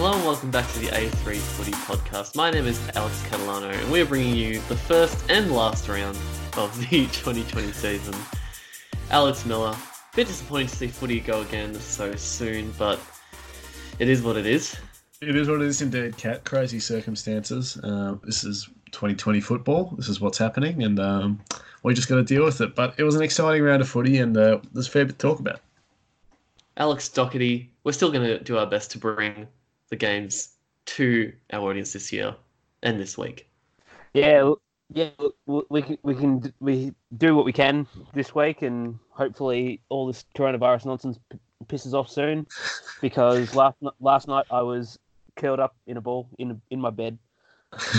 Hello and welcome back to the A3 Footy Podcast. My name is Alex Catalano and we're bringing you the first and last round of the 2020 season. Alex Miller, a bit disappointed to see footy go again so soon, but it is what it is. It is what it is indeed, Cat. Crazy circumstances. Uh, this is 2020 football. This is what's happening, and um, we just got to deal with it. But it was an exciting round of footy, and uh, there's a fair bit to talk about. Alex Doherty, we're still going to do our best to bring the games to our audience this year and this week. Yeah, yeah, we, we can we can we do what we can this week, and hopefully all this coronavirus nonsense p- pisses off soon. Because last last night I was curled up in a ball in in my bed,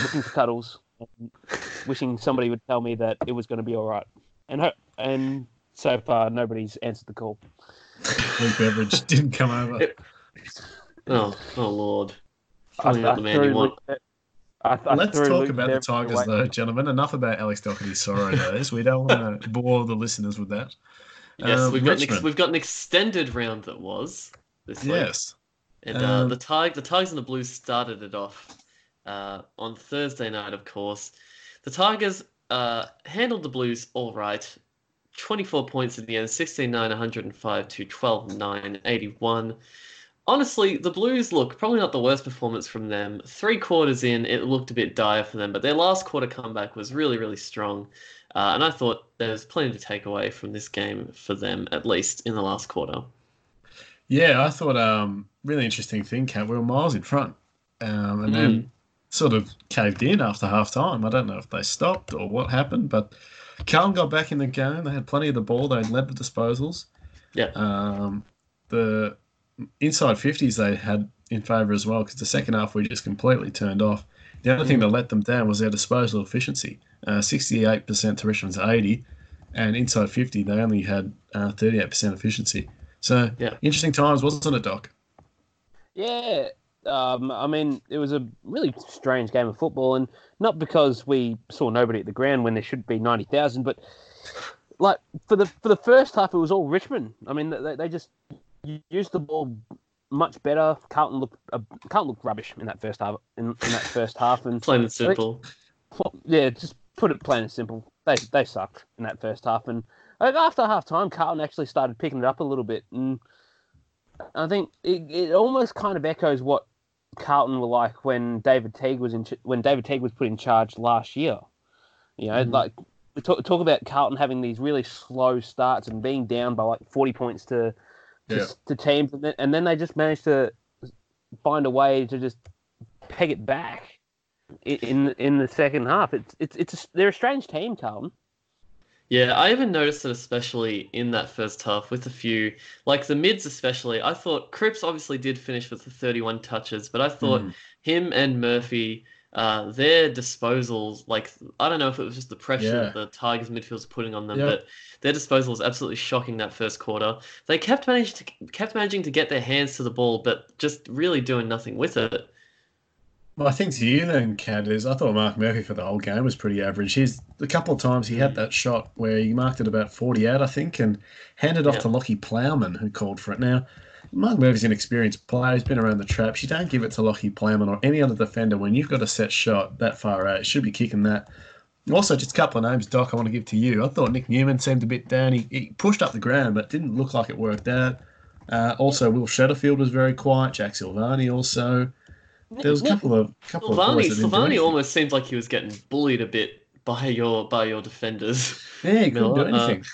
looking for cuddles, and wishing somebody would tell me that it was going to be all right. And ho- and so far nobody's answered the call. Luke Beveridge didn't come over. Oh, oh Lord. I, Probably not I the man you want. Luke- I, I Let's talk Luke about the Tigers, away. though, gentlemen. Enough about Alex Doherty's sorrow days. We don't want to bore the listeners with that. Yes, Uh, we've got an ex- we've got an extended round that was this week. Yes. And uh, Um, the Tig- the Tigers and the Blues started it off uh, on Thursday night, of course. The Tigers uh, handled the Blues all right. 24 points at the end, 16 9, 105 to 12 9, 81. Honestly, the Blues look probably not the worst performance from them. Three quarters in, it looked a bit dire for them, but their last quarter comeback was really, really strong. Uh, and I thought there was plenty to take away from this game for them, at least in the last quarter. Yeah, I thought um really interesting thing, Cat. We were miles in front, um, and Mm. then sort of caved in after half time. I don't know if they stopped or what happened, but Carlton got back in the game. They had plenty of the ball. They led the disposals. Yeah. Um, the inside fifties they had in favour as well because the second half we just completely turned off. The other thing that let them down was their disposal efficiency. Uh, Sixty-eight percent to Richmond's eighty, and inside fifty they only had uh, thirty-eight percent efficiency. So Yeah. interesting times, wasn't it, Doc? Yeah, um, I mean, it was a really strange game of football, and not because we saw nobody at the ground when there should be ninety thousand, but like for the for the first half, it was all Richmond. I mean, they, they just used the ball much better. Carlton looked uh, Carlton looked rubbish in that first half. In, in that first half, and Plain and simple. yeah, just put it plain and simple. They they sucked in that first half, and after half time, Carlton actually started picking it up a little bit, and I think it, it almost kind of echoes what Carlton were like when David Teague was in ch- when David Teague was put in charge last year. You know, Mhm. like we talk, talk about Carlton having these really slow starts and being down by like forty points to, Yeah. to teams, and then, and then they just managed to find a way to just peg it back in in the second half. It's it's it's a, they're a strange team, Carlton. Yeah, I even noticed it especially in that first half with a few, like the mids especially. I thought Cripps obviously did finish with the 31 touches, but I thought Mm. him and Murphy, uh, their disposals, like I don't know if it was just the pressure Yeah. that the Tigers midfielders were putting on them, Yeah. but their disposal was absolutely shocking that first quarter. They kept managing to kept managing to get their hands to the ball, but just really doing nothing with it. My thing to you then, Cat, is I thought Mark Murphy for the whole game was pretty average. He's a couple of times he had that shot where he marked it about 40 out, I think, and handed off Yeah. to Lachie Plowman, who called for it. Now, Mark Murphy's an experienced player. He's been around the traps. You don't give it to Lachie Plowman or any other defender when you've got a set shot that far out. Should be kicking that. Also, just a couple of names, Doc, I want to give to you. I thought Nick Newman seemed a bit down. He, he pushed up the ground, but didn't look like it worked out. Uh, also, Will Setterfield was very quiet. Jack Silvagni also. There was a couple of couple of Silvagni, boys that Silvagni almost seemed like he was getting bullied a bit by your by your defenders. Yeah, he couldn't do Miller, uh, anything.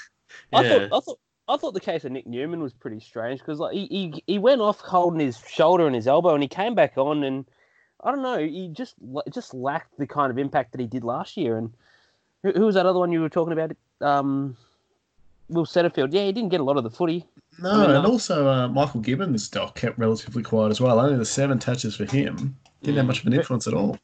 I thought I thought I thought the case of Nick Newman was pretty strange because like he, he he went off holding his shoulder and his elbow and he came back on and I don't know he just just lacked the kind of impact that he did last year and who, who was that other one you were talking about um Will Setterfield yeah he didn't get a lot of the footy no, I mean, and uh, also uh, Michael Gibbons' doc kept relatively quiet as well. Only the seven touches for him. Didn't have Mm. much of an influence at all.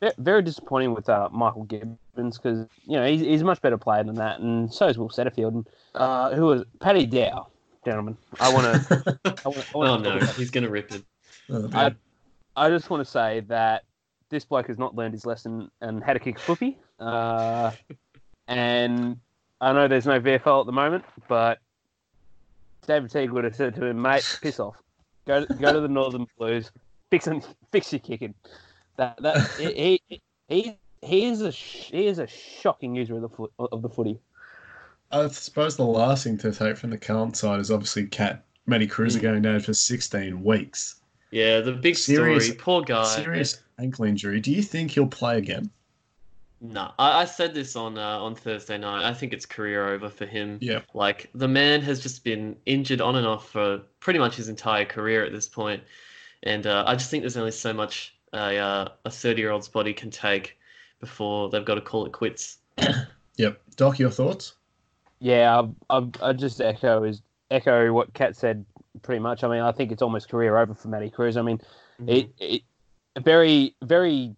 Ve- very disappointing with uh, Michael Gibbons because you know he's, he's a much better player than that and so is Will Setterfield and uh, who was Paddy Dow gentlemen I want to I want Oh no, he's gonna rip it. Oh, I. I just want to say that this bloke has not learned his lesson and how to kick a footy. Uh, and I know there's no VFL at the moment, but David Teague would have said to him, mate, piss off. Go, go to the Northern Blues. fix and fix your kicking. That that he he he he is a he is a shocking user of the foot of the footy. I suppose the last thing to take from the Carlton side is obviously Cat Matty Kreuzer Mm. going down for 16 weeks. Yeah, the big Serious- story. Poor guy. Serious ankle injury. Do you think he'll play again? No, I, I said this on uh, on Thursday night. I think it's career over for him. Yeah. Like the man has just been injured on and off for pretty much his entire career at this point, and uh, I just think there's only so much a uh, a 30 year old's body can take before they've got to call it quits. Yep. Doc, your thoughts? Yeah, I, I, I just echo is echo what Kat said pretty much. I mean, I think it's almost career over for Matty Kreuzer. I mean, it, it a very very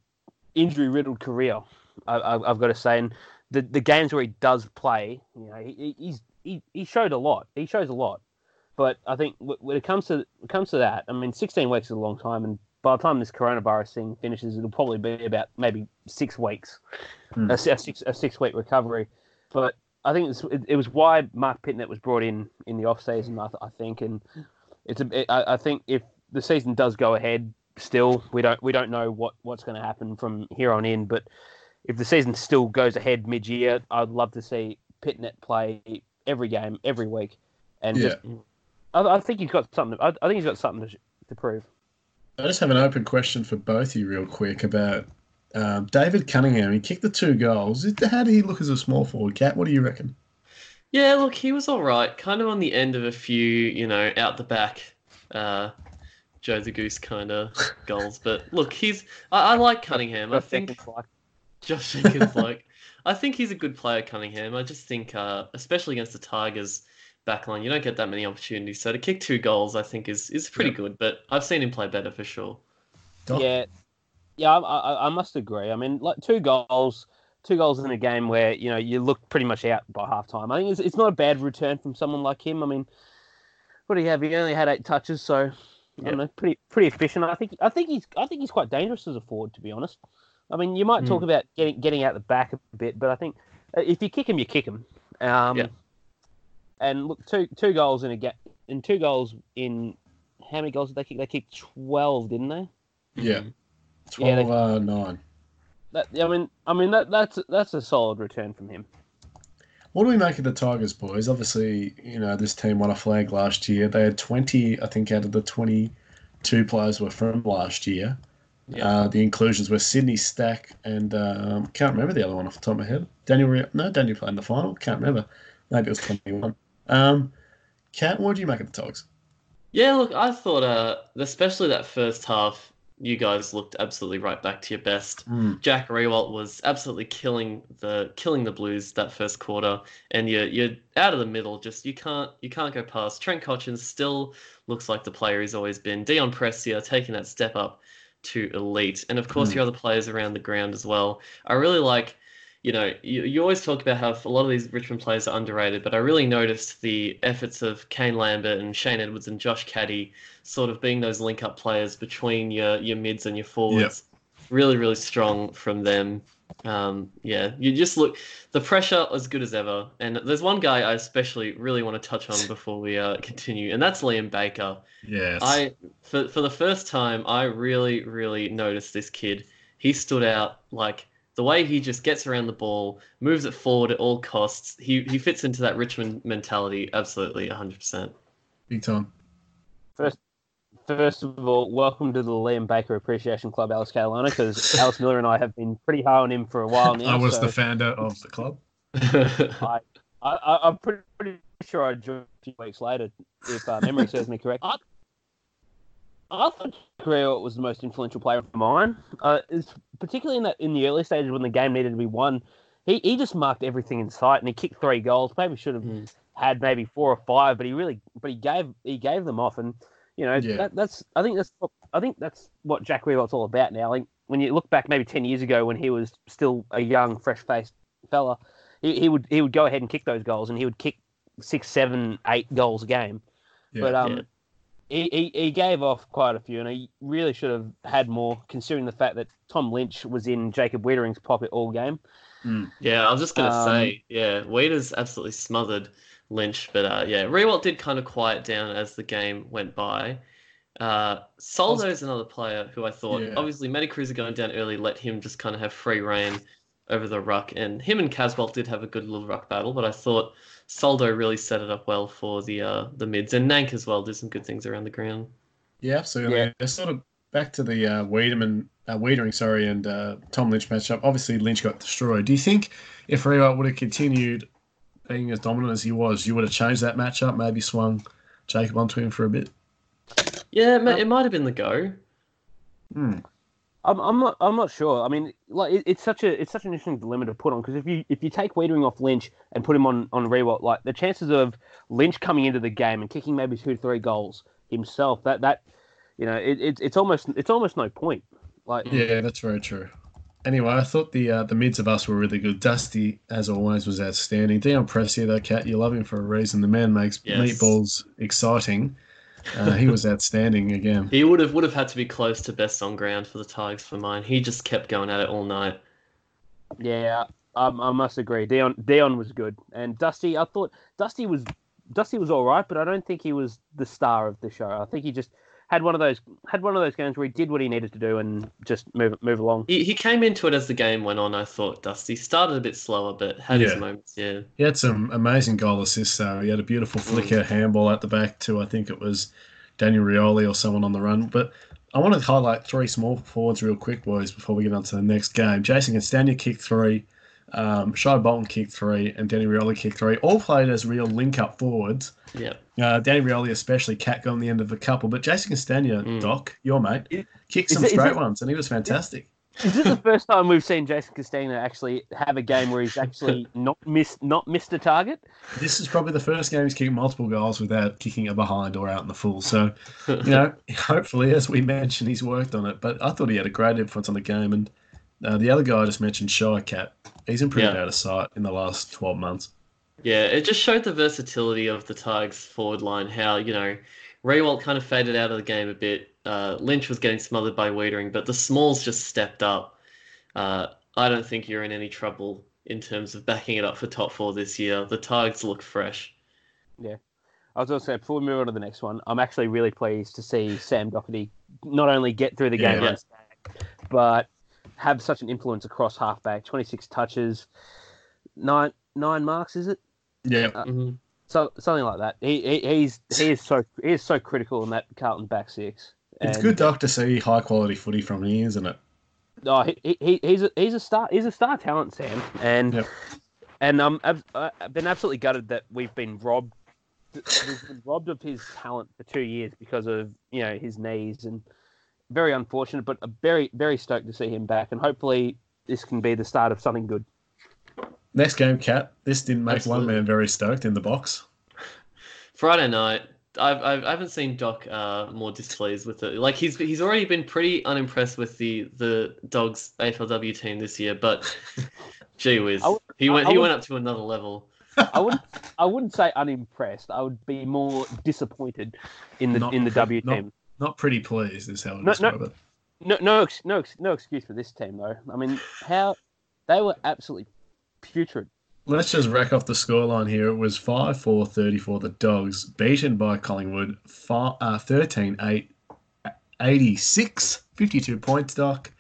injury riddled career. I, I, I've got to say, and the the games where he does play, you know, he, he's he, he showed a lot. He shows a lot, but I think when it comes to when it comes to that, I mean, 16 weeks is a long time, and by the time this coronavirus thing finishes, it'll probably be about maybe six weeks, Hmm. a, a six a six week recovery. But I think it's, it, it was why Mark Pittonet was brought in in the off season. I, th- I think, and it's a. It, I, I think if the season does go ahead, still we don't we don't know what what's going to happen from here on in. But if the season still goes ahead mid year, I'd love to see Pittonet play every game every week, and Yeah. just. I, I think he's got something. I, I think he's got something to, to prove. I just have an open question for both of you, real quick, about um, David Cunningham. He kicked the two goals. How did he look as a small forward? Cat, what do you reckon? Yeah, look, he was all right. Kind of on the end of a few, you know, out the back, uh, Joe the Goose kind of goals. But look, he's. I, I like Cunningham. I think Josh Jenkins like. I think he's a good player, Cunningham. I just think, uh, especially against the Tigers backline, you don't get that many opportunities. So to kick two goals, I think is is pretty Yeah. good. But I've seen him play better for sure. Doc? Yeah, yeah, I, I, I must agree. I mean, like two goals, two goals in a game where you know you look pretty much out by half time. I think it's, it's not a bad return from someone like him. I mean, what do you have? He only had eight touches, so I Yeah. don't know, pretty pretty efficient. I think I think he's I think he's quite dangerous as a forward, to be honest. I mean, you might talk about getting getting out the back a bit, but I think uh, if you kick him, you kick him. Um, Yeah. And look, two two goals in a ga- in two goals in how many goals did they kick? They kicked twelve, didn't they? Yeah. Mhm. Yeah, 12 uh, 9. That I mean, I mean that that's that's a solid return from him. What do we make of the Tigers, boys? Obviously, you know, this team won a flag last year. They had 20, I think, out of the 22 players were from last year. Yeah. Uh, the inclusions were Sydney Stack and um, can't remember the other one off the top of my head. Daniel, Re- no, Daniel played in the final. Can't remember. Maybe it was 21. Um, Cat, what do you make of the Tigers? Yeah, look, I thought, uh, especially that first half, you guys looked absolutely right back to your best. Jack Riewoldt was absolutely killing the killing the Blues that first quarter, and you're you're out of the middle. Just you can't you can't go past. Trent Cotchin still looks like the player he's always been. Dion Prestia taking that step up to elite, and of course Hmm. your other players around the ground as well. I really like. You know, you, you always talk about how a lot of these Richmond players are underrated, but I really noticed the efforts of Kane Lambert and Shane Edwards and Josh Caddy sort of being those link up players between your, your mids and your forwards. Really, really strong from them. Um, yeah, you just look the pressure as good as ever. And there's one guy I especially really want to touch on before we uh, continue, and that's Liam Baker. Yes. I for for the first time, I really, really noticed this kid. He stood out like the way he just gets around the ball, moves it forward at all costs. He he fits into that Richmond mentality absolutely 100%. Big time. First first of all, welcome to the Liam Baker Appreciation Club, Alex Catalano, because Alex Miller and I have been pretty high on him for a while now. I was so the founder of the club. I, I, I'm pretty, pretty sure I joined a few weeks later, if uh, memory serves me correct. I, I thought Guerrero was the most influential player of mine. Uh, it's particularly in that in the early stages when the game needed to be won. He, he just marked everything in sight, and he kicked three goals. Maybe should have Mm. had maybe four or five, but he really but he gave he gave them off, and you know Yeah. that, that's I think that's what, I think that's what Jack Riewoldt's all about now. Like when you look back maybe ten years ago when he was still a young, fresh faced fella, he, he would he would go ahead and kick those goals, and he would kick six, seven, eight goals a game. Yeah. But um, Yeah. He, he he gave off quite a few, and he really should have had more, considering the fact that Tom Lynch was in Jacob Weitering's pocket all game. Yeah, I was just gonna Um, say, yeah, Waiters absolutely smothered Lynch, but uh, yeah, Riewoldt did kind of quiet down as the game went by. Uh, Soldo is another player who I thought, Yeah. obviously, Matty Kreuzer going down early let him just kind of have free reign over the ruck, and him and Casboult did have a good little ruck battle, but I thought Soldo really set it up well for the uh, the mids, and Nank as well did some good things around the ground. Yeah, absolutely. Yeah. They're sort of back to the uh, Wiedemann, uh, Weitering, sorry, and uh, Tom Lynch matchup. Obviously, Lynch got destroyed. Do you think if Riewoldt would have continued being as dominant as he was, you would have changed that matchup? Maybe swung Jacob onto him for a bit. Yeah, it, ma- it might have been the go. Hmm. I'm, I'm not I'm not sure. I mean, like it, it's such a it's such an interesting dilemma to put on because if you if you take Weitering off Lynch and put him on on Riewoldt, like the chances of Lynch coming into the game and kicking maybe two three goals himself, that that you know it, it it's almost it's almost no point. Like Yeah, that's very true. Anyway, I thought the uh, the mids of us were really good. Dusty, as always, was outstanding. Dion Prestia, though, Cat, you love him for a reason. The man makes Yes. meatballs exciting. Uh, he was outstanding again. He would have would have had to be close to best on ground for the Tigers for mine. He just kept going at it all night. Yeah, um, I must agree. Dion Dion was good, and Dusty. I thought Dusty was Dusty was all right, but I don't think he was the star of the show. I think he just had one of those had one of those games where he did what he needed to do and just move move along. He, he came into it as the game went on. I thought Dusty started a bit slower, but had his moments. Yeah, He had some amazing goal assists, though. He had a beautiful flicker handball at the back, to I think it was Daniel Rioli or someone on the run. But I want to highlight three small forwards real quick, boys, before we get on to the next game. Jason Castagna kicked three, um, Shai Bolton kicked three, and Danny Rioli kicked three. All played as real link up forwards. yeah. Uh, Danny Rioli, especially, Cat got on the end of a couple. But Jason Castagna, Mm. Doc, your mate, Is- kicked some it- is straight it- ones, and he was fantastic. Is this the first time we've seen Jason Castagna actually have a game where he's actually not missed not missed a target? This is probably the first game he's kicked multiple goals without kicking a behind or out in the full. So, you know, hopefully, as we mentioned, he's worked on it. But I thought he had a great influence on the game. And uh, the other guy I just mentioned, Shai Cat, he's improved Yeah. out of sight in the last 12 months. Yeah, it just showed the versatility of the Tigers forward line. How you know, Riewoldt kind of faded out of the game a bit. Uh, Lynch was getting smothered by Weitering, but the Smalls just stepped up. Uh, I don't think you're in any trouble in terms of backing it up for top four this year. The Tigers look fresh. Yeah. I was also before we move on to the next one, I'm actually really pleased to see Sam Docherty not only get through the game Yeah. but have such an influence across halfback. 26 touches, nine nine marks, is it? Yeah. Mhm. So something like that. He, he he's he is so he is so critical in that Carlton back six. It's good, Doc, to see high quality footy from him, isn't it? Oh, he, he he's a he's a star he's a star talent, Sam, and Yep. and um, I've, I've been absolutely gutted that we've been robbed we've been robbed of his talent for two years because of you know his knees and very unfortunate, but very very stoked to see him back, and hopefully this can be the start of something good. Next game, Cat. This didn't make one man very stoked in the box. Friday night, I've, I've I haven't seen Doc uh, more displeased with it. Like he's he's already been pretty unimpressed with the the Dogs AFLW team this year, but gee whiz, would- he went I he would- went up to another level. I would I wouldn't say unimpressed. I would be more disappointed in the Not in the pre- W team. Not pretty pleased, is how I No, no. it. No, no, no, no excuse for this team though. I mean, how they were absolutely putrid. Let's just rack off the scoreline here. It was 5 4 30 for the Dogs, beaten by Collingwood fi- uh, 13 8 86, 52 points, Doc.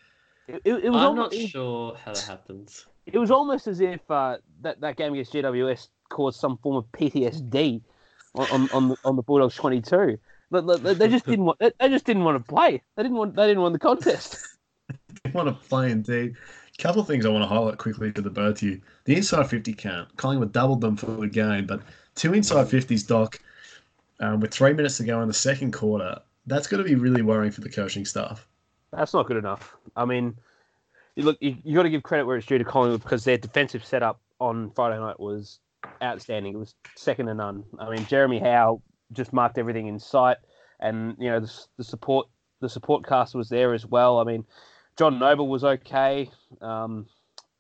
It, it, it was I'm almost, not sure how that happens. it was almost as if uh, that that game against GWS caused some form of PTSD on on, on, the, on the Bulldogs twenty two. They, they just didn't want. They, they just didn't want to play. They didn't want. They didn't want the contest. I want to play indeed. Couple of things I want to highlight quickly to the both of you. The inside 50 count, Collingwood doubled them for the game, but two inside 50s, Doc, um, with three minutes to go in the second quarter, that's going to be really worrying for the coaching staff. That's not good enough. I mean, you look, you, you got to give credit where it's due to Collingwood because their defensive setup on Friday night was outstanding. It was second to none. I mean, Jeremy Howe just marked everything in sight, and you know the, the support the support cast was there as well. I mean, John Noble was okay. Um,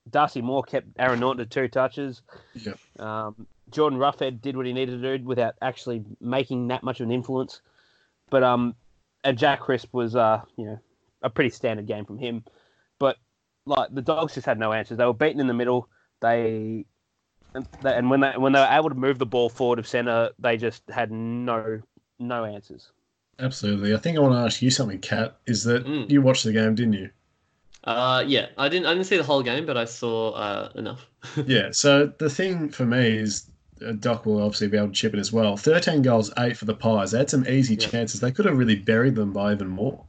Darcy Moore kept Aaron Naughton to two touches. Yep. Um, Jordan Roughead did what he needed to do without actually making that much of an influence. But um, and Jack Crisp was uh, you know, a pretty standard game from him. But like the Dogs just had no answers. They were beaten in the middle. They and, they, and when they when they were able to move the ball forward of center, they just had no no answers. Absolutely. I think I want to ask you something, Kat. Is that Mm. you watched the game, didn't you? Uh, yeah, I didn't I didn't see the whole game, but I saw uh, enough. Yeah. So the thing for me is uh, Doc will obviously be able to chip in as well. 13 goals, 8 for the Pies. They had some easy Yeah. chances. They could have really buried them by even more.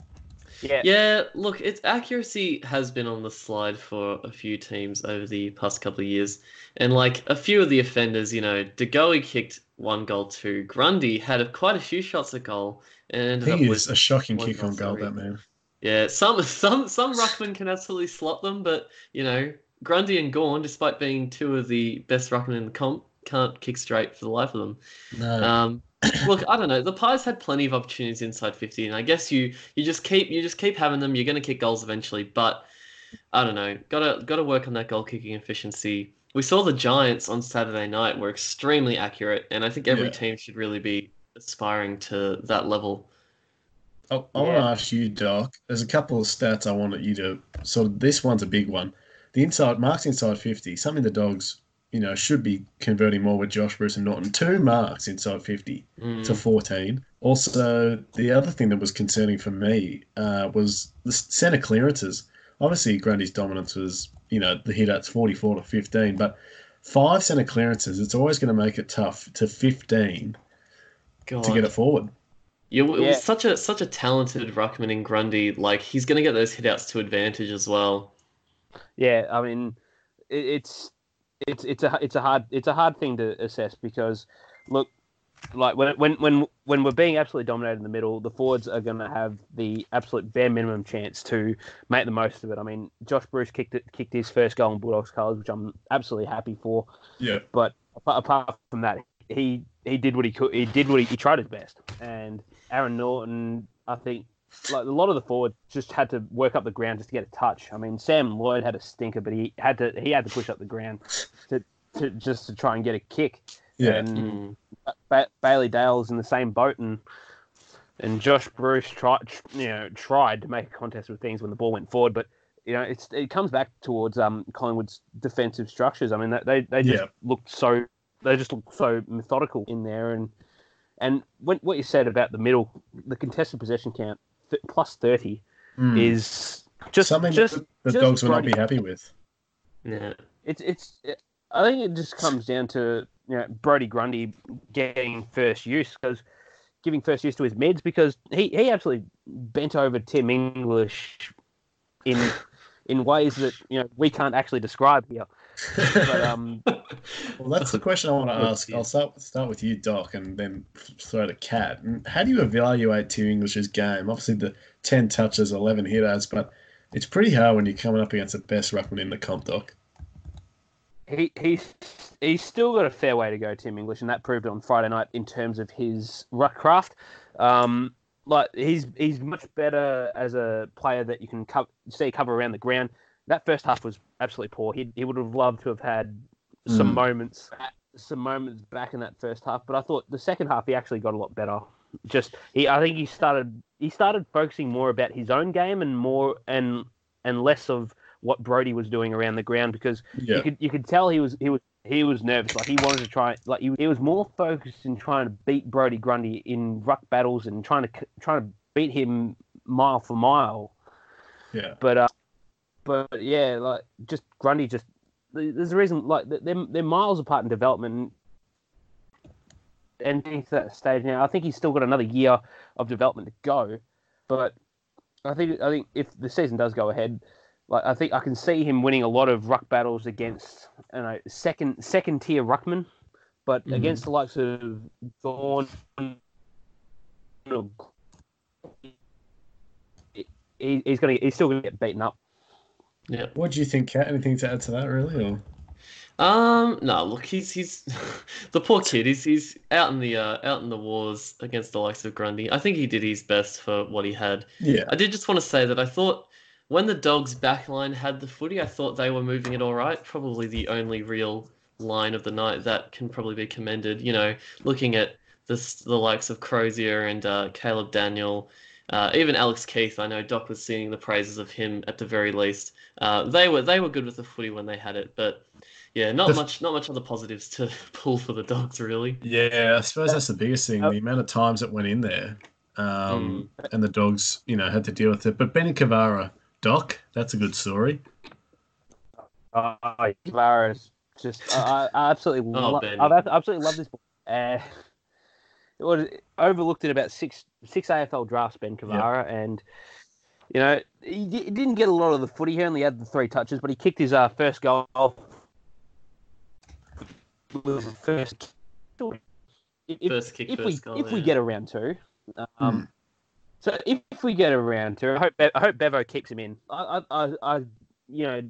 Yeah, Yeah, look, its accuracy has been on the slide for a few teams over the past couple of years. And like a few of the offenders, you know, De Goey kicked one goal too. Grundy had a, quite a few shots at goal and ended up He with is a shocking kick on goal, goal, sorry. that man. Yeah, some some some ruckmen can absolutely slot them, but you know, Grundy and Gawn, despite being two of the best ruckmen in the comp, can't kick straight for the life of them. No. Um, look, I don't know. The Pies had plenty of opportunities inside fifty, and I guess you you just keep you just keep having them. You're going to kick goals eventually, but I don't know. Gotta gotta work on that goal kicking efficiency. We saw the Giants on Saturday night were extremely accurate, and I think every Yeah. team should really be aspiring to that level. I, I want to ask you, Doc. There's a couple of stats I wanted you to. So this one's a big one. The inside marks inside 50. Something the dogs, you know, should be converting more with Josh Bruce and Naughton. Two marks inside 50 Mm. to 14. Also, the other thing that was concerning for me uh, was the centre clearances. Obviously, Grundy's dominance was, you know, the hit outs 44 to 15, but five centre clearances, it's always going to make it tough to 15 God. to get it forward. Yeah, it Yeah. was such a such a talented ruckman in Grundy. Like he's gonna get those hitouts to advantage as well. yeah. I mean, it, it's it's it's a it's a hard it's a hard thing to assess because look, like when when when when we're being absolutely dominated in the middle, the forwards are going to have the absolute bare minimum chance to make the most of it. I mean, Josh Bruce kicked it, kicked his first goal in Bulldogs colours, which I'm absolutely happy for. Yeah. But apart, apart from that, he he did what he could. He did what he, he tried his best. And Aaron Naughton, I think, like a lot of the forwards just had to work up the ground just to get a touch. I mean, Sam Lloyd had a stinker, but he had to he had to push up the ground to, to just to try and get a kick. Yeah. And ba- Bailey Dale's in the same boat, and and Josh Bruce tried, you know, tried to make a contest with things when the ball went forward, but you know, it's it comes back towards um Collingwood's defensive structures. I mean, they they, they just Yeah. looked so they just looked so methodical in there, and and when, what you said about the middle, the contested possession count th- plus thirty Mm. is just something just that the just dogs will not be happy with. Yeah. it's it's. I think it just comes down to you know Brodie Grundy getting first use because giving first use to his mids because he, he absolutely bent over Tim English in in ways that you know we can't actually describe here. But um, Well, that's the question I want to ask. I'll start start with you, Doc, and then throw to Cat. How do you evaluate Tim English's game? Obviously, the ten touches, eleven hitters, but it's pretty hard when you're coming up against the best ruckman in the comp, Doc. he he's he's still got a fair way to go, Tim English, and that proved it on Friday night in terms of his ruck craft. Um, like he's he's much better as a player that you can co- see cover around the ground. That first half was absolutely poor. He he would have loved to have had some Mm. moments some moments back in that first half, but I thought the second half he actually got a lot better. Just he I think he started he started focusing more about his own game and more and and less of what Brodie was doing around the ground because Yeah, you could you could tell he was he was he was nervous. Like he wanted to try like he, he was more focused in trying to beat Brodie Grundy in ruck battles and trying to trying to beat him mile for mile. yeah, But uh, but yeah, like just Grundy just there's a reason like they're they're miles apart in development. And getting to that stage now, I think he's still got another year of development to go. But I think I think if the season does go ahead, like I think I can see him winning a lot of ruck battles against you know second second tier ruckman, but Mhm. against the likes of Gawn, he, he's gonna he's still gonna get beaten up. Yeah. What do you think, Cat? Anything to add to that, really? Or Um. No. Look, he's he's the poor kid. He's he's out in the uh, out in the wars against the likes of Grundy. I think he did his best for what he had. yeah, I did just want to say that I thought when the dogs backline had the footy, I thought they were moving it all right. Probably the only real line of the night that can probably be commended. You know, looking at the the likes of Crozier and uh, Caleb Daniel, uh, even Alex Keith. I know Doc was singing the praises of him at the very least. Uh, they were they were good with the footy when they had it, but yeah, not The- much not much other positives to pull for the dogs really. yeah. I suppose that's the biggest thing. Uh, The amount of times it went in there. um, and the dogs, you know, had to deal with it. But Benny Cavarra, Doc, that's a good story. Oh, Cavarra's just I, I absolutely Oh, love. I've absolutely loved this. boy. Uh, it was overlooked in about six six AFL drafts, Ben Cavarra, and you know he, di- he didn't get a lot of the footy. He only had the three touches, but he kicked his uh, first goal. with First, if, if, First kick, if first we goal. if we yeah. get around to, um, Hmm. so if, if we get around to, I hope Be- I hope Bevo keeps him in. I, I, I, I you know,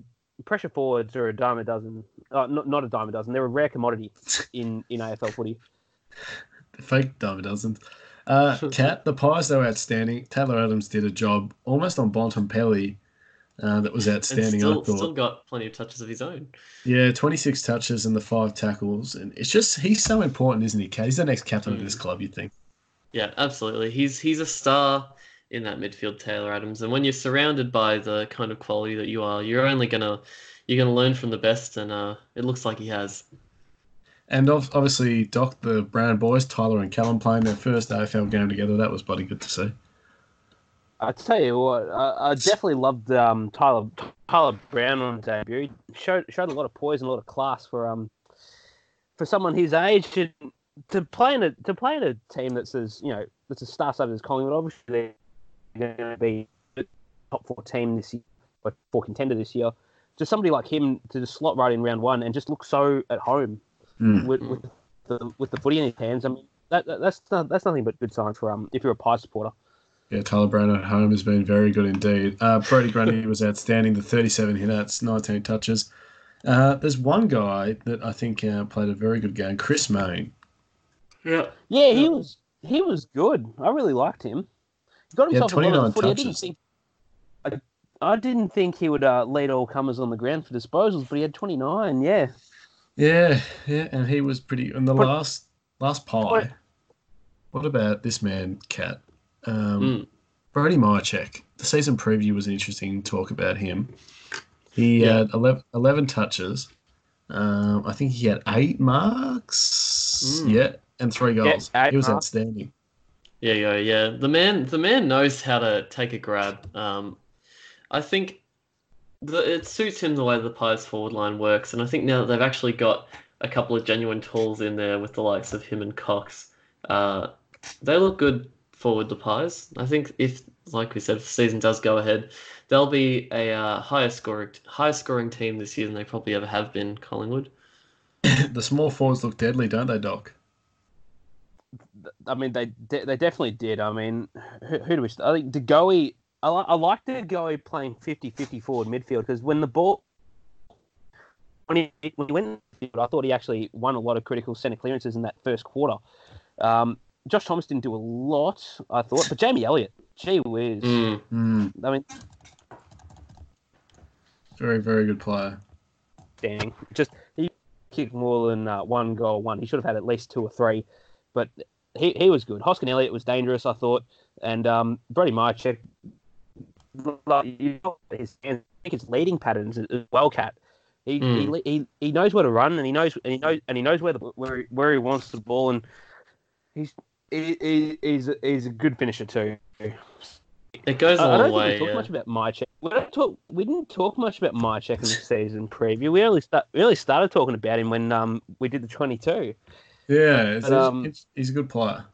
pressure forwards are a dime a dozen. Uh, not not a dime a dozen. They're a rare commodity in in AFL footy. Fake a dozen. Uh, Cat, the Pies, they were outstanding. Taylor Adams did a job almost on Bontempelli uh, that was outstanding, still, I thought. still got plenty of touches of his own. Yeah, 26 touches and the five tackles. And it's just, he's so important, isn't he, Cat? He's the next captain of Mm. this club, you'd think. Yeah, absolutely. He's he's a star in that midfield, Taylor Adams. And when you're surrounded by the kind of quality that you are, you're only gonna you're gonna learn from the best, and uh, it looks like he has. And obviously, Doc, the Brown boys, Tyler and Callum playing their first AFL game together. That was bloody good to see. I tell you what, I, I definitely loved um, Tyler Tyler Brown on debut. He showed showed a lot of poise and a lot of class for um for someone his age to, to play in a to play in a team that's as you know that's a star studded as Collingwood. Obviously, they're going to be top four team this year, or four contender this year. Just somebody like him to just slot right in round one and just look so at home Mm. with, with the with the footy in his hands. I mean, that, that that's not, that's nothing but good signs for um if you're a Pie supporter. Yeah, Tyler Brown at home has been very good indeed. Uh, Brodie Grundy was outstanding. The 37 hit outs, 19 touches. Uh, there's one guy that I think uh, played a very good game, Chris Mayne. Yeah. Yeah, he was he was good. I really liked him. He got He had himself a lot 29 of footy. I didn't touches. think I, I didn't think he would uh, lead all comers on the ground for disposals, but he had 29. Yeah, Yeah, yeah, and he was pretty. And the But- last last pie. What- about this man, Cat? Um, Mm. Brody Mihocek. The season preview was an interesting talk about him. He Yeah. had 11, 11 touches. Um, I think he had eight marks. Mm. Yeah, and three goals. eight he was marks. outstanding. Yeah, yeah, yeah. The man, the man knows how to take a grab. Um, I think the, it suits him the way the Pies forward line works, and I think now that they've actually got a couple of genuine tools in there with the likes of him and Cox, uh, they look good forward. The Pies. I think if, like we said, if the season does go ahead, they'll be a uh, higher scoring, higher scoring team this year than they probably ever have been. Collingwood. the small forwards look deadly, don't they, Doc? I mean they de- they definitely did. I mean, who, who do we? St- I think De Goey. I, li- I like De Goey playing 50-50 forward midfield because when the ball when he when he went, I thought he actually won a lot of critical centre clearances in that first quarter. Um, Josh Thomas didn't do a lot, I thought, but Jamie Elliott, gee whiz. Mm. Mm, I mean, very, very good player. dang, just he kicked more than uh, one goal. One, he should have had at least two or three, but he, he was good. Hoskin Elliott was dangerous, I thought, and um, Brody Mihocek, like, you know, his I think his leading patterns as as well, cat. He, he, he he knows where to run, and he knows and he knows and he knows where the where he- where he wants the ball, and he's he, he, he's a- he's a good finisher too. It goes a I, I long don't way. think we talk yeah. much about Mihocek. We don't talk. We didn't talk much about Mihocek in the season preview. We only start really started talking about him when um we did the twenty two. Yeah, it's, But, um, it's- he's a good player.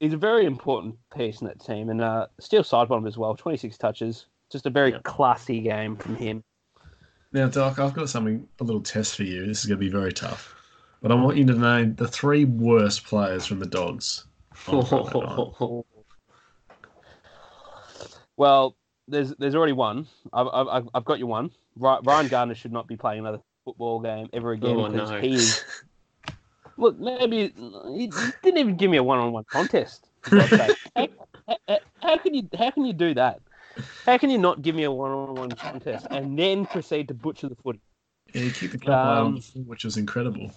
He's a very important piece in that team, and uh, Steele Sidebottom as well. Twenty six touches. Just a very Yeah. classy game from him. Now, Doc, I've got something, a little test for you. This is going to be very tough. But I want you to name the three worst players from the Dogs. on Well, there's there's already one. I've I've, I've got you one. Ryan Gardner should not be playing another football game ever again Oh, because no. he is. Look, maybe he didn't even give me a one-on-one contest. for God's sake. how, how, how can you how can you do that? How can you not give me a one-on-one contest and then proceed to butcher the footy? Yeah, he kicked the on Um, the full, which was incredible.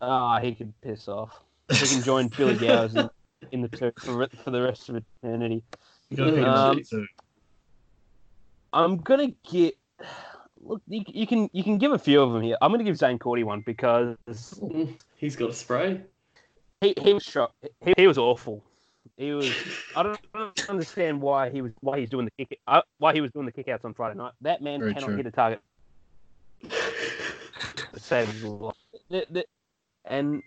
Ah, he could piss off. He can join Billy Gowers in, in the two for, for the rest of eternity. You got to pick um. I'm gonna get. Look, you, you can you can give a few of them here. I'm gonna give Zaine Cordy one because He's got a spray. he, he was shocked. He, he was awful. He was. I don't, I don't understand why he was why he's doing the kick uh, why he was doing the kickouts on Friday night. That man Very cannot true. hit a target. save his life. The- the- and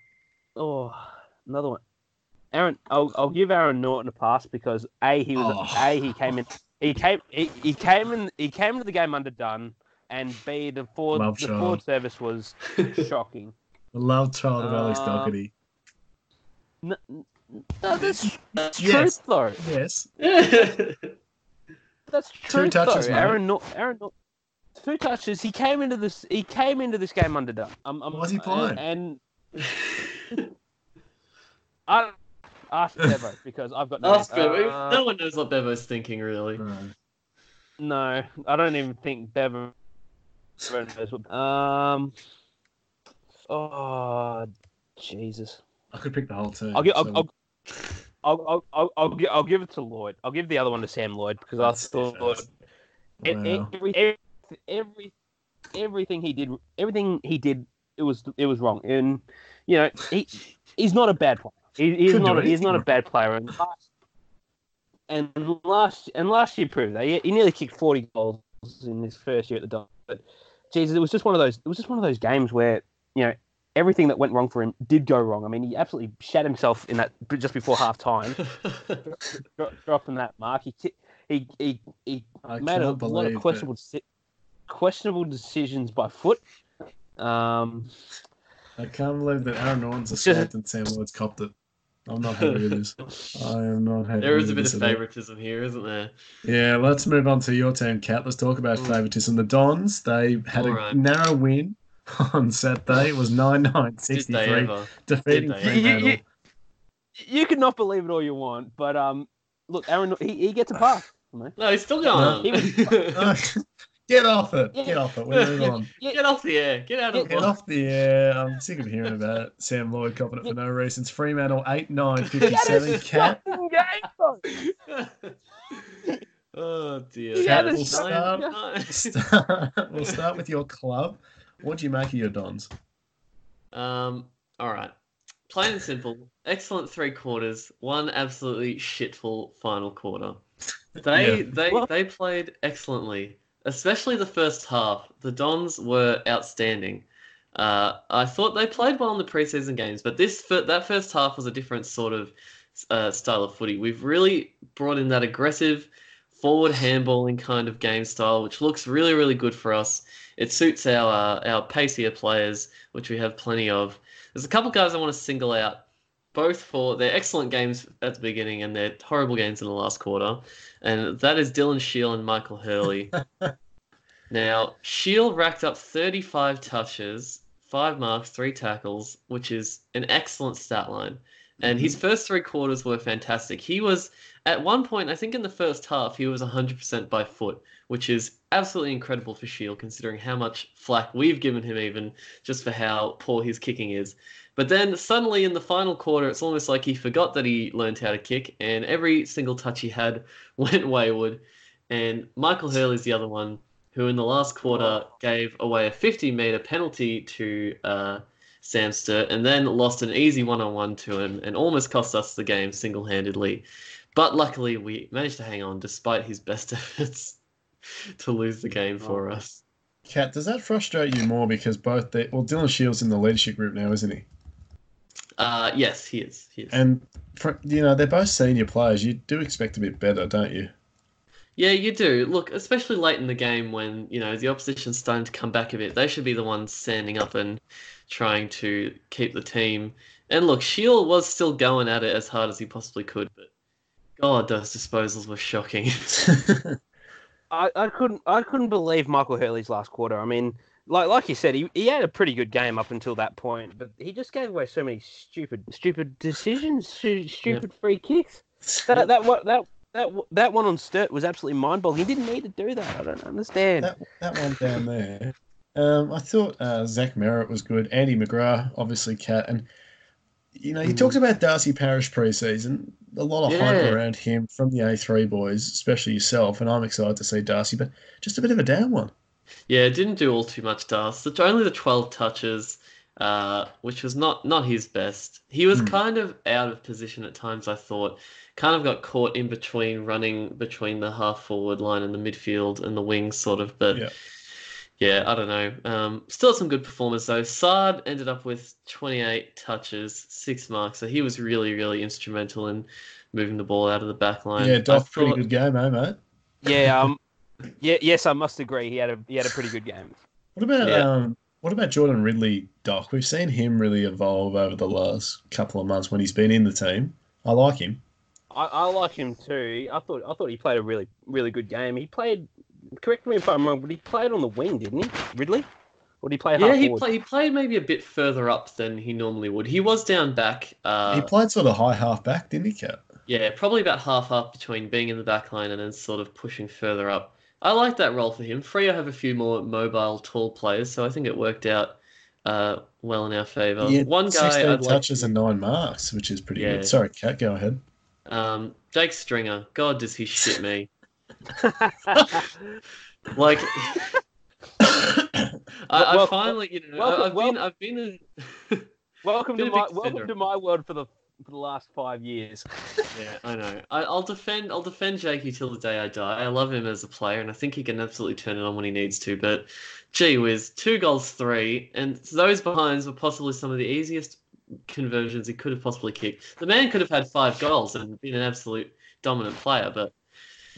oh, another one. Aaron, I'll, I'll give Aaron Naughton a pass because a he was Oh. a he came in he came he, he came in he came into the game underdone and b the forward Love the child. forward service was shocking. The love child of Alex Uh, Doherty. No, no that's, that's Yes. truth though. Yes. That's true. touches, though. mate. Aaron, Nor- Aaron, Nor- two touches. He came into this. He came into this game underdone. Um, um, Was he playing? And, and I ask Bevo because I've got no. Ask Bevo. Uh, no one knows what Bevo's thinking, really. no, I don't even think Bevo knows what. Um. Oh, Jesus. I could pick the whole team. I'll give. so- I'll, I'll, I'll, I'll, I'll, I'll, gi- I'll give it to Lloyd. I'll give the other one to Sam Lloyd because I That's thought Wow. every, every, every, everything he did, everything he did, it was it was wrong. And you know, he he's not a bad player. He, he's Couldn't do not. He's not a bad player. And last, and last and last year proved that he, he nearly kicked forty goals in his first year at the Dons. But Jesus, it was just one of those. It was just one of those games where you know everything that went wrong for him did go wrong. I mean, he absolutely shat himself in that just before half time, dro- dropping that mark. He he he, he I made a lot of questionable deci- questionable decisions by foot. Um, I can't believe that Aaron Naughton's It's just- escaped and Sam Lloyd's copped it. I'm not happy with this. I am not happy. there is a bit of at all. favoritism here, isn't there? Yeah, let's move on to your team, Cat. Let's talk about Mm. favoritism. The Dons, they had a Alright. narrow win on Saturday. It was 9 9 Did they 63, defeating you, you, you can not believe it all you want, but um, look, Aaron, he, he gets a pass. No, he's still going. He was- Get off it. Get off it. We move on. Get off the air. Get out of the Get off the air. I'm sick of hearing about it. Sam Lloyd copping it for no reasons. Fremantle 8 9 He had a 57. Cat. game, oh dear. He had a Nine- start. Start- we'll start with your club. What do you make of your Dons? Um, all right. Plain and simple. Excellent three quarters. One absolutely shitful final quarter. They Yeah. they Well- they played excellently, especially the first half. The Dons were outstanding. Uh, I thought they played well in the preseason games, but this that first half was a different sort of uh, style of footy. We've really brought in that aggressive, forward handballing kind of game style, which looks really really good for us. It suits our uh, our pacier players, which we have plenty of. There's a couple guys I want to single out, both for their excellent games at the beginning and their horrible games in the last quarter, and that is Dylan Shiel and Michael Hurley. now, Shiel racked up 35 touches, five marks, three tackles, which is an excellent stat line. And his first three quarters were fantastic. He was at one point, I think in the first half, he was 100% by foot, which is absolutely incredible for Shiel, considering how much flack we've given him, even just for how poor his kicking is. But then suddenly in the final quarter, it's almost like he forgot that he learned how to kick, and every single touch he had went wayward. And Michael Hurley's the other one who, in the last quarter, gave away a 50 meter penalty to uh, Sam Sturt, and then lost an easy one on one to him, and almost cost us the game single handedly. But luckily, we managed to hang on despite his best efforts to lose the game for Oh. us. Kat, does that frustrate you more because both the well Dylan Shiel's in the leadership group now, isn't he? Uh, yes, he is. He is. And for, you know they're both senior players. You do expect a bit better, don't you? Yeah, you do. Look, especially late in the game when, you know, the opposition's starting to come back a bit, they should be the ones standing up and trying to keep the team. And look, Shiel was still going at it as hard as he possibly could, but God, those disposals were shocking. I, I couldn't I couldn't believe Michael Hurley's last quarter. I mean, like like you said, he, he had a pretty good game up until that point, but he just gave away so many stupid stupid decisions, stu- stupid free kicks. That that what that that that one on Sturt was absolutely mind boggling. He didn't need to do that. I don't understand. that that one down there. Um, I thought uh, Zach Merrett was good. Andy McGrath, obviously, cat, and you know, you Mm. talked about Darcy Parish preseason. A lot of Yeah. hype around him from the A3 boys, especially yourself, and I'm excited to see Darcy, but just a bit of a down one. yeah, it didn't do all too much us. Only the 12 touches. uh, which was not not his best. He was Hmm. kind of out of position at times. I thought, kind of got caught in between running between the half forward line and the midfield and the wings, sort of. But Yeah. Yeah, I don't know. Um, still some good performers though. Saad ended up with 28 touches, six marks, so he was really really instrumental in moving the ball out of the back line. Yeah, I Doc, pretty good game, eh, mate? Yeah, um, yeah, yes, I must agree. He had a he had a pretty good game. What about Yeah. um, what about Jordan Ridley, Doc? We've seen him really evolve over the last couple of months when he's been in the team. I like him. I, I like him too. I thought I thought he played a really really good game. He played. Correct me if I'm wrong, but he played on the wing, didn't he, Ridley? Or did he play Yeah, half he, forward? play, he played maybe a bit further up than he normally would. He was down back. Uh, he played sort of high half back, didn't he, Cat? Yeah, probably about half up between being in the back line and then sort of pushing further up. I like that role for him. Freo have a few more mobile, tall players, so I think it worked out uh, well in our favour. He had One guy 16 I'd touches to- and nine marks, which is pretty Yeah. good. Sorry, Cat, go ahead. um, Jake Stringer. God, does he shit me? Like, I, I finally, you know, welcome- I, I've been, I've been in. welcome Been to my welcome defender. to my world for the for the last five years. Yeah, I know. I, I'll defend. I'll defend Jakey till the day I die. I love him as a player, and I think he can absolutely turn it on when he needs to. But, gee whiz, two goals, three, and those behinds were possibly some of the easiest conversions he could have possibly kicked. The man could have had five goals and been an absolute dominant player, but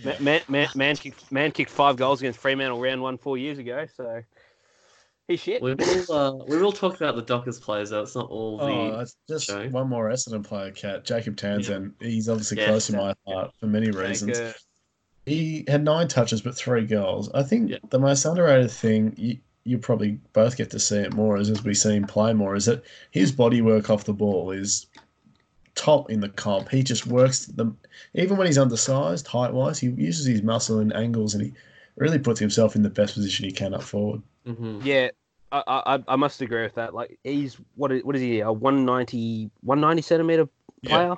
Man, man, man, man, kicked, man kicked five goals against Fremantle round one four years ago. So he's shit. we will. Uh, we will talk about the Dockers players. Though it's not all the. Oh, just show. one more Essendon player, Cat. Jacob Townsend. He's obviously Yeah. close to my heart for many reasons. Like, uh, He had nine touches but three goals. I think Yeah. the most underrated thing you, you probably both get to see it more is as we see him play more is that his body work off the ball is top in the comp. He just works them even when he's undersized, height wise, he uses his muscle and angles and he really puts himself in the best position he can up forward. Mhm. yeah, I, I I must agree with that. Like he's what is what is he a 190, 190 centimeter player?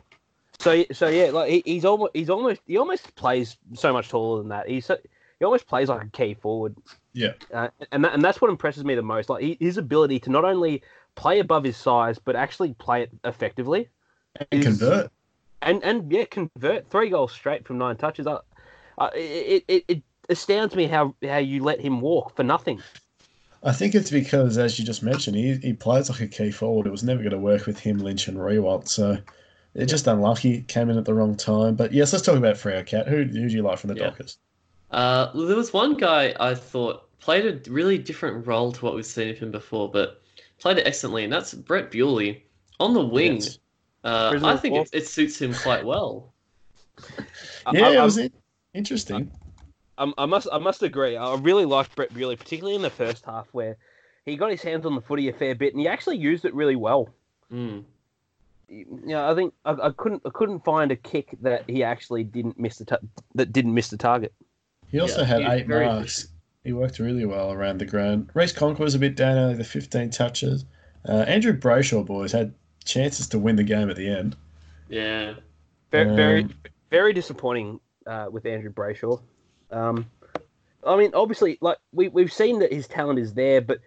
So so yeah, like he, he's almost he's almost he almost plays so much taller than that. He's so, he almost plays like a key forward. Yeah. uh, and that, and that's what impresses me the most. Like he, his ability to not only play above his size but actually play it effectively. And is- convert. and and yeah, convert three goals straight from nine touches. I, I, it, it it astounds me how how you let him walk for nothing. I think it's because, as you just mentioned, he, he plays like a key forward. It was never going to work with him, Lynch, and Riewoldt. So it's just unlucky. Came in at the wrong time. But yes, let's talk about Freo Cat. Who, who do you like from the Yeah. Dockers? Uh, well, there was one guy I thought played a really different role to what we've seen of him before, but played it excellently, and that's Brett Bewley on the wing. Yes. Uh, I think it, it suits him quite well. Yeah, I, it was interesting. I, I must I must agree. I really liked Brett Bewley, particularly in the first half where he got his hands on the footy a fair bit and he actually used it really well. Mm. Yeah, I think I, I couldn't I couldn't find a kick that he actually didn't miss the ta- that didn't miss the target. He also Yeah, had he- eight marks. He worked really well around the ground. Reece Conca was a bit down, only the 15 touches. Uh, Andrew Brayshaw, boys, had chances to win the game at the end. Yeah. Very very, Um, very disappointing uh, with Andrew Brayshaw. Um, I mean, obviously, like we we've seen that his talent is there, but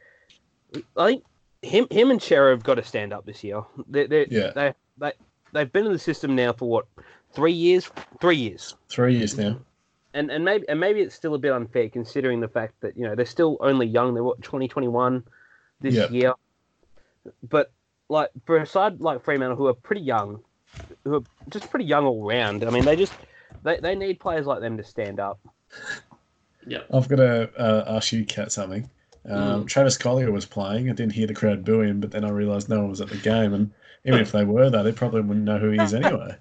I think him him and Cerra have got to stand up this year. They they Yeah. they they they've been in the system now for what three years? Three years. Three years now. and and maybe and maybe it's still a bit unfair considering the fact that you know they're still only young. They're what twenty twenty one this Yeah. year, but like for a side like Fremantle who are pretty young, who are just pretty young all round. I mean, they just they, they need players like them to stand up. Yeah, I've got to uh, ask you, Kat, something. Um, Travis Colyer was playing. I didn't hear the crowd booing, but then I realised no one was at the game. And even if they were, though, they probably wouldn't know who he is anyway.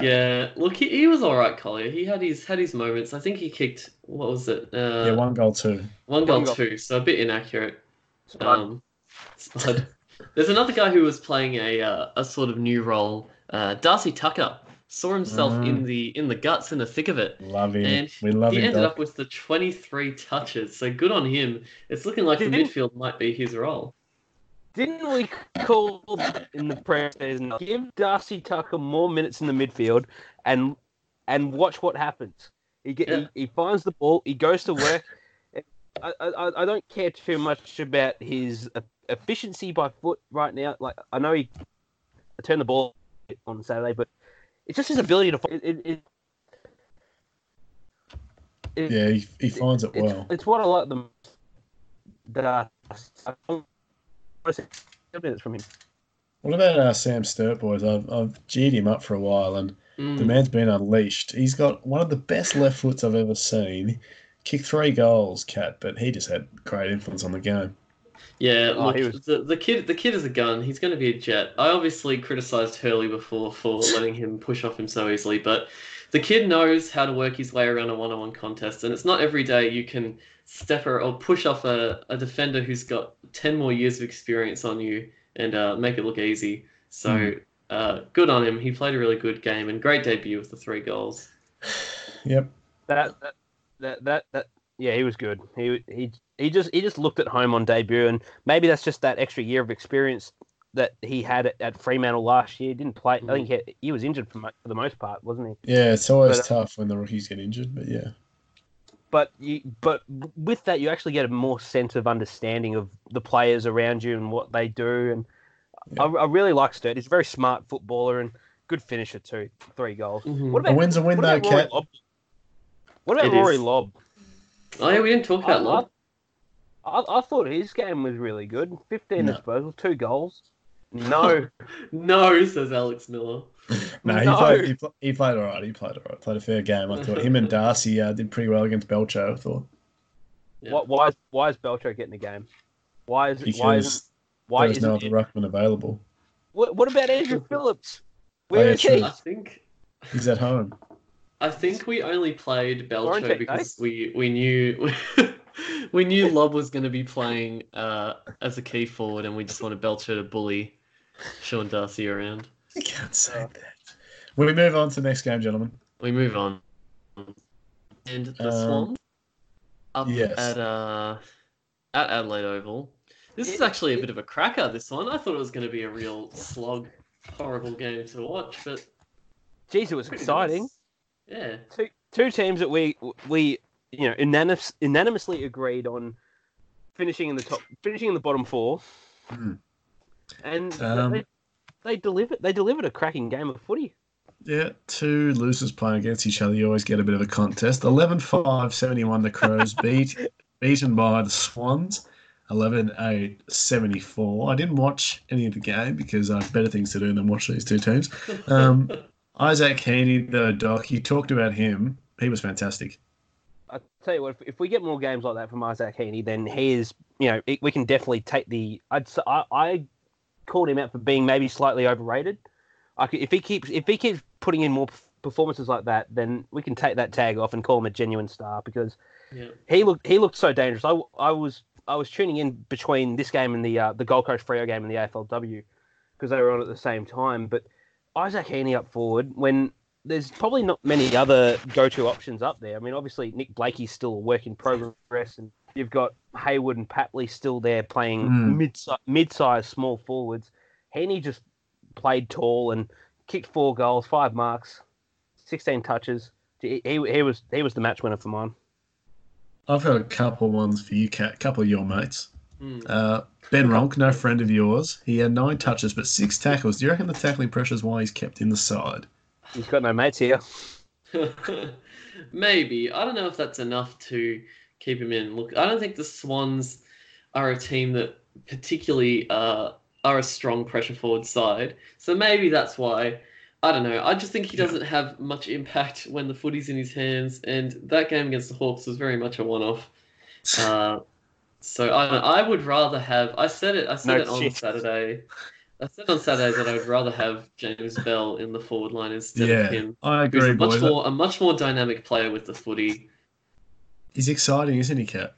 Yeah. Look, he, he was all right, Colyer. He had his had his moments. I think he kicked what was it? Uh, yeah, one goal, two. one goal, One goal. two, so a bit inaccurate. Spud. Um, Spud. There's another guy who was playing a uh, a sort of new role. Uh, Darcy Tucker saw himself Mm. in the in the guts in the thick of it. Love him. And we love he him. ended Doc. up with the 23 touches, so good on him. It's looking like the Didn't- midfield might be his role. Didn't we call in the preseason give Darcy Tucker more minutes in the midfield and and watch what happens? He get, Yeah. he, he finds the ball, he goes to work. I, I, I don't care too much about his efficiency by foot right now. Like I know he turned the ball on Saturday, but it's just his ability to. It, it, it, Yeah, he, he finds it it's, well. it's what I like the most. That I don't want to see minutes from him. What about uh, Sam Sturt, boys? I've, I've G'd him up for a while, and Mm. the man's been unleashed. He's got one of the best left foots I've ever seen. Kicked three goals, Cat, but he just had great influence on the game. Yeah, Oh, look, he was- the, the kid the kid is a gun. He's going to be a jet. I obviously criticized Hurley before for letting him push off him so easily, but the kid knows how to work his way around a one-on-one contest, and it's not every day you can step or, or push off a, a defender who's got ten more years of experience on you and uh, make it look easy. So Hmm. uh, good on him. He played a really good game and great debut with the three goals. Yep. That that that that, that yeah, he was good. He he he just he just looked at home on debut, and maybe that's just that extra year of experience that he had at, at Fremantle last year. Didn't play. I think he, he was injured for, mo- for the most part, wasn't he? Yeah, it's always But, uh, tough when the rookies get injured, but yeah. But you but with that, you actually get a more sense of understanding of the players around you and what they do. And I, I really like Sturt. He's a very smart footballer and good finisher too. Three goals. Mhm. What A about win's a win, what though, about Rory Cat. What about It Rory is. Lobb? Oh yeah, we didn't talk about I- I, I thought his game was really good. 15 No. disposals, two goals. No, No, says Alex Miller. No, he No. played. He, pl- he played all right. He played all right. Played a fair game. I thought him and Darcy uh, did pretty well against Belcho. I thought Yeah. Why, why is why is Belcho getting the game? Why is why isn't because why there was no isn't other ruckman available. what, what about Andrew Phillips? Oh, yeah, is true. he? I think He's at home. I think we only played Warren Belcho check, because we we knew we knew Lobb was going to be playing uh, as a key forward, and we just wanted Belcher to bully Sean Darcy around. You can't say that. Will we move on to the next game, gentlemen? We move on, and the Um, Swans up yes. at uh at Adelaide Oval. This is actually a bit of a cracker. This one, I thought it was going to be a real slog, horrible game to watch, but Jeez, it was exciting. nice. Yeah. Two two teams that we we you know unanimous, unanimously agreed on finishing in the top, finishing in the bottom four, Hmm. and Um, they, they delivered they delivered a cracking game of footy. Yeah, two losers playing against each other. You always get a bit of a contest. 11 5 71, the Crows beat, beaten by the Swans. 11 8 74. I didn't watch any of the game because I have better things to do than watch these two teams. Um, Isaac Heaney, the doc, you talked about him. He was fantastic. I tell you what, if, if we get more games like that from Isaac Heaney, then he is, you know, it, we can definitely take the. I'd I called him out for being maybe slightly overrated. I could, if he keeps if he keeps putting in more performances like that, then we can take that tag off and call him a genuine star because yeah. he looked he looked so dangerous. I, I was I was tuning in between this game and the uh, the Gold Coast Freo game and the AFLW because they were on at the same time. But Isaac Heaney up forward when there's probably not many other go-to options up there. I mean, obviously Nick Blakey's still a work in progress, and you've got Hayward and Papley still there playing Mm. mid mid-sized small forwards. Heaney just played tall and kicked four goals, five marks, sixteen touches. He, he, he was he was the match winner for mine. I've got a couple ones for you, Cat. A couple of your mates. Mm. Uh, ben Ronke, no friend of yours. He had nine touches but six tackles. Do you reckon the tackling pressure is why he's kept in the side? He's got no mates here. Maybe. I don't know if that's enough to keep him in. Look, I don't think the Swans are a team that particularly uh, are a strong pressure forward side. So maybe that's why. I don't know. I just think he doesn't have much impact when the footy's in his hands, and that game against the Hawks was very much a one-off. Uh, so I, don't know, I would rather have. I said it. I said No it on shit. Saturday. I said on Saturday that I would rather have James Bell in the forward line instead of yeah, him. I Who's agree, a much boys. more a much more dynamic player with the footy. He's exciting, isn't he, Cat?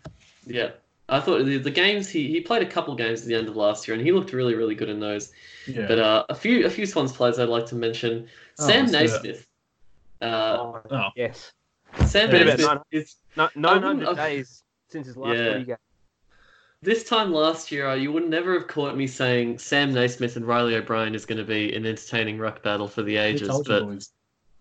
Yeah, I thought the, the games he, he played a couple games at the end of last year, and he looked really really good in those. Yeah. But uh, a few a few Swans players I'd like to mention. Oh, Sam let's Naismith. Uh, Oh, oh, yes. Sam Bit Naismith is No, I nine wouldn't hundred have- days since his last Yeah. footy game. This time last year. uh, You would never have caught me saying Sam Naismith and Riley O'Brien is going to be an entertaining ruck battle for the who ages. told you, But boys?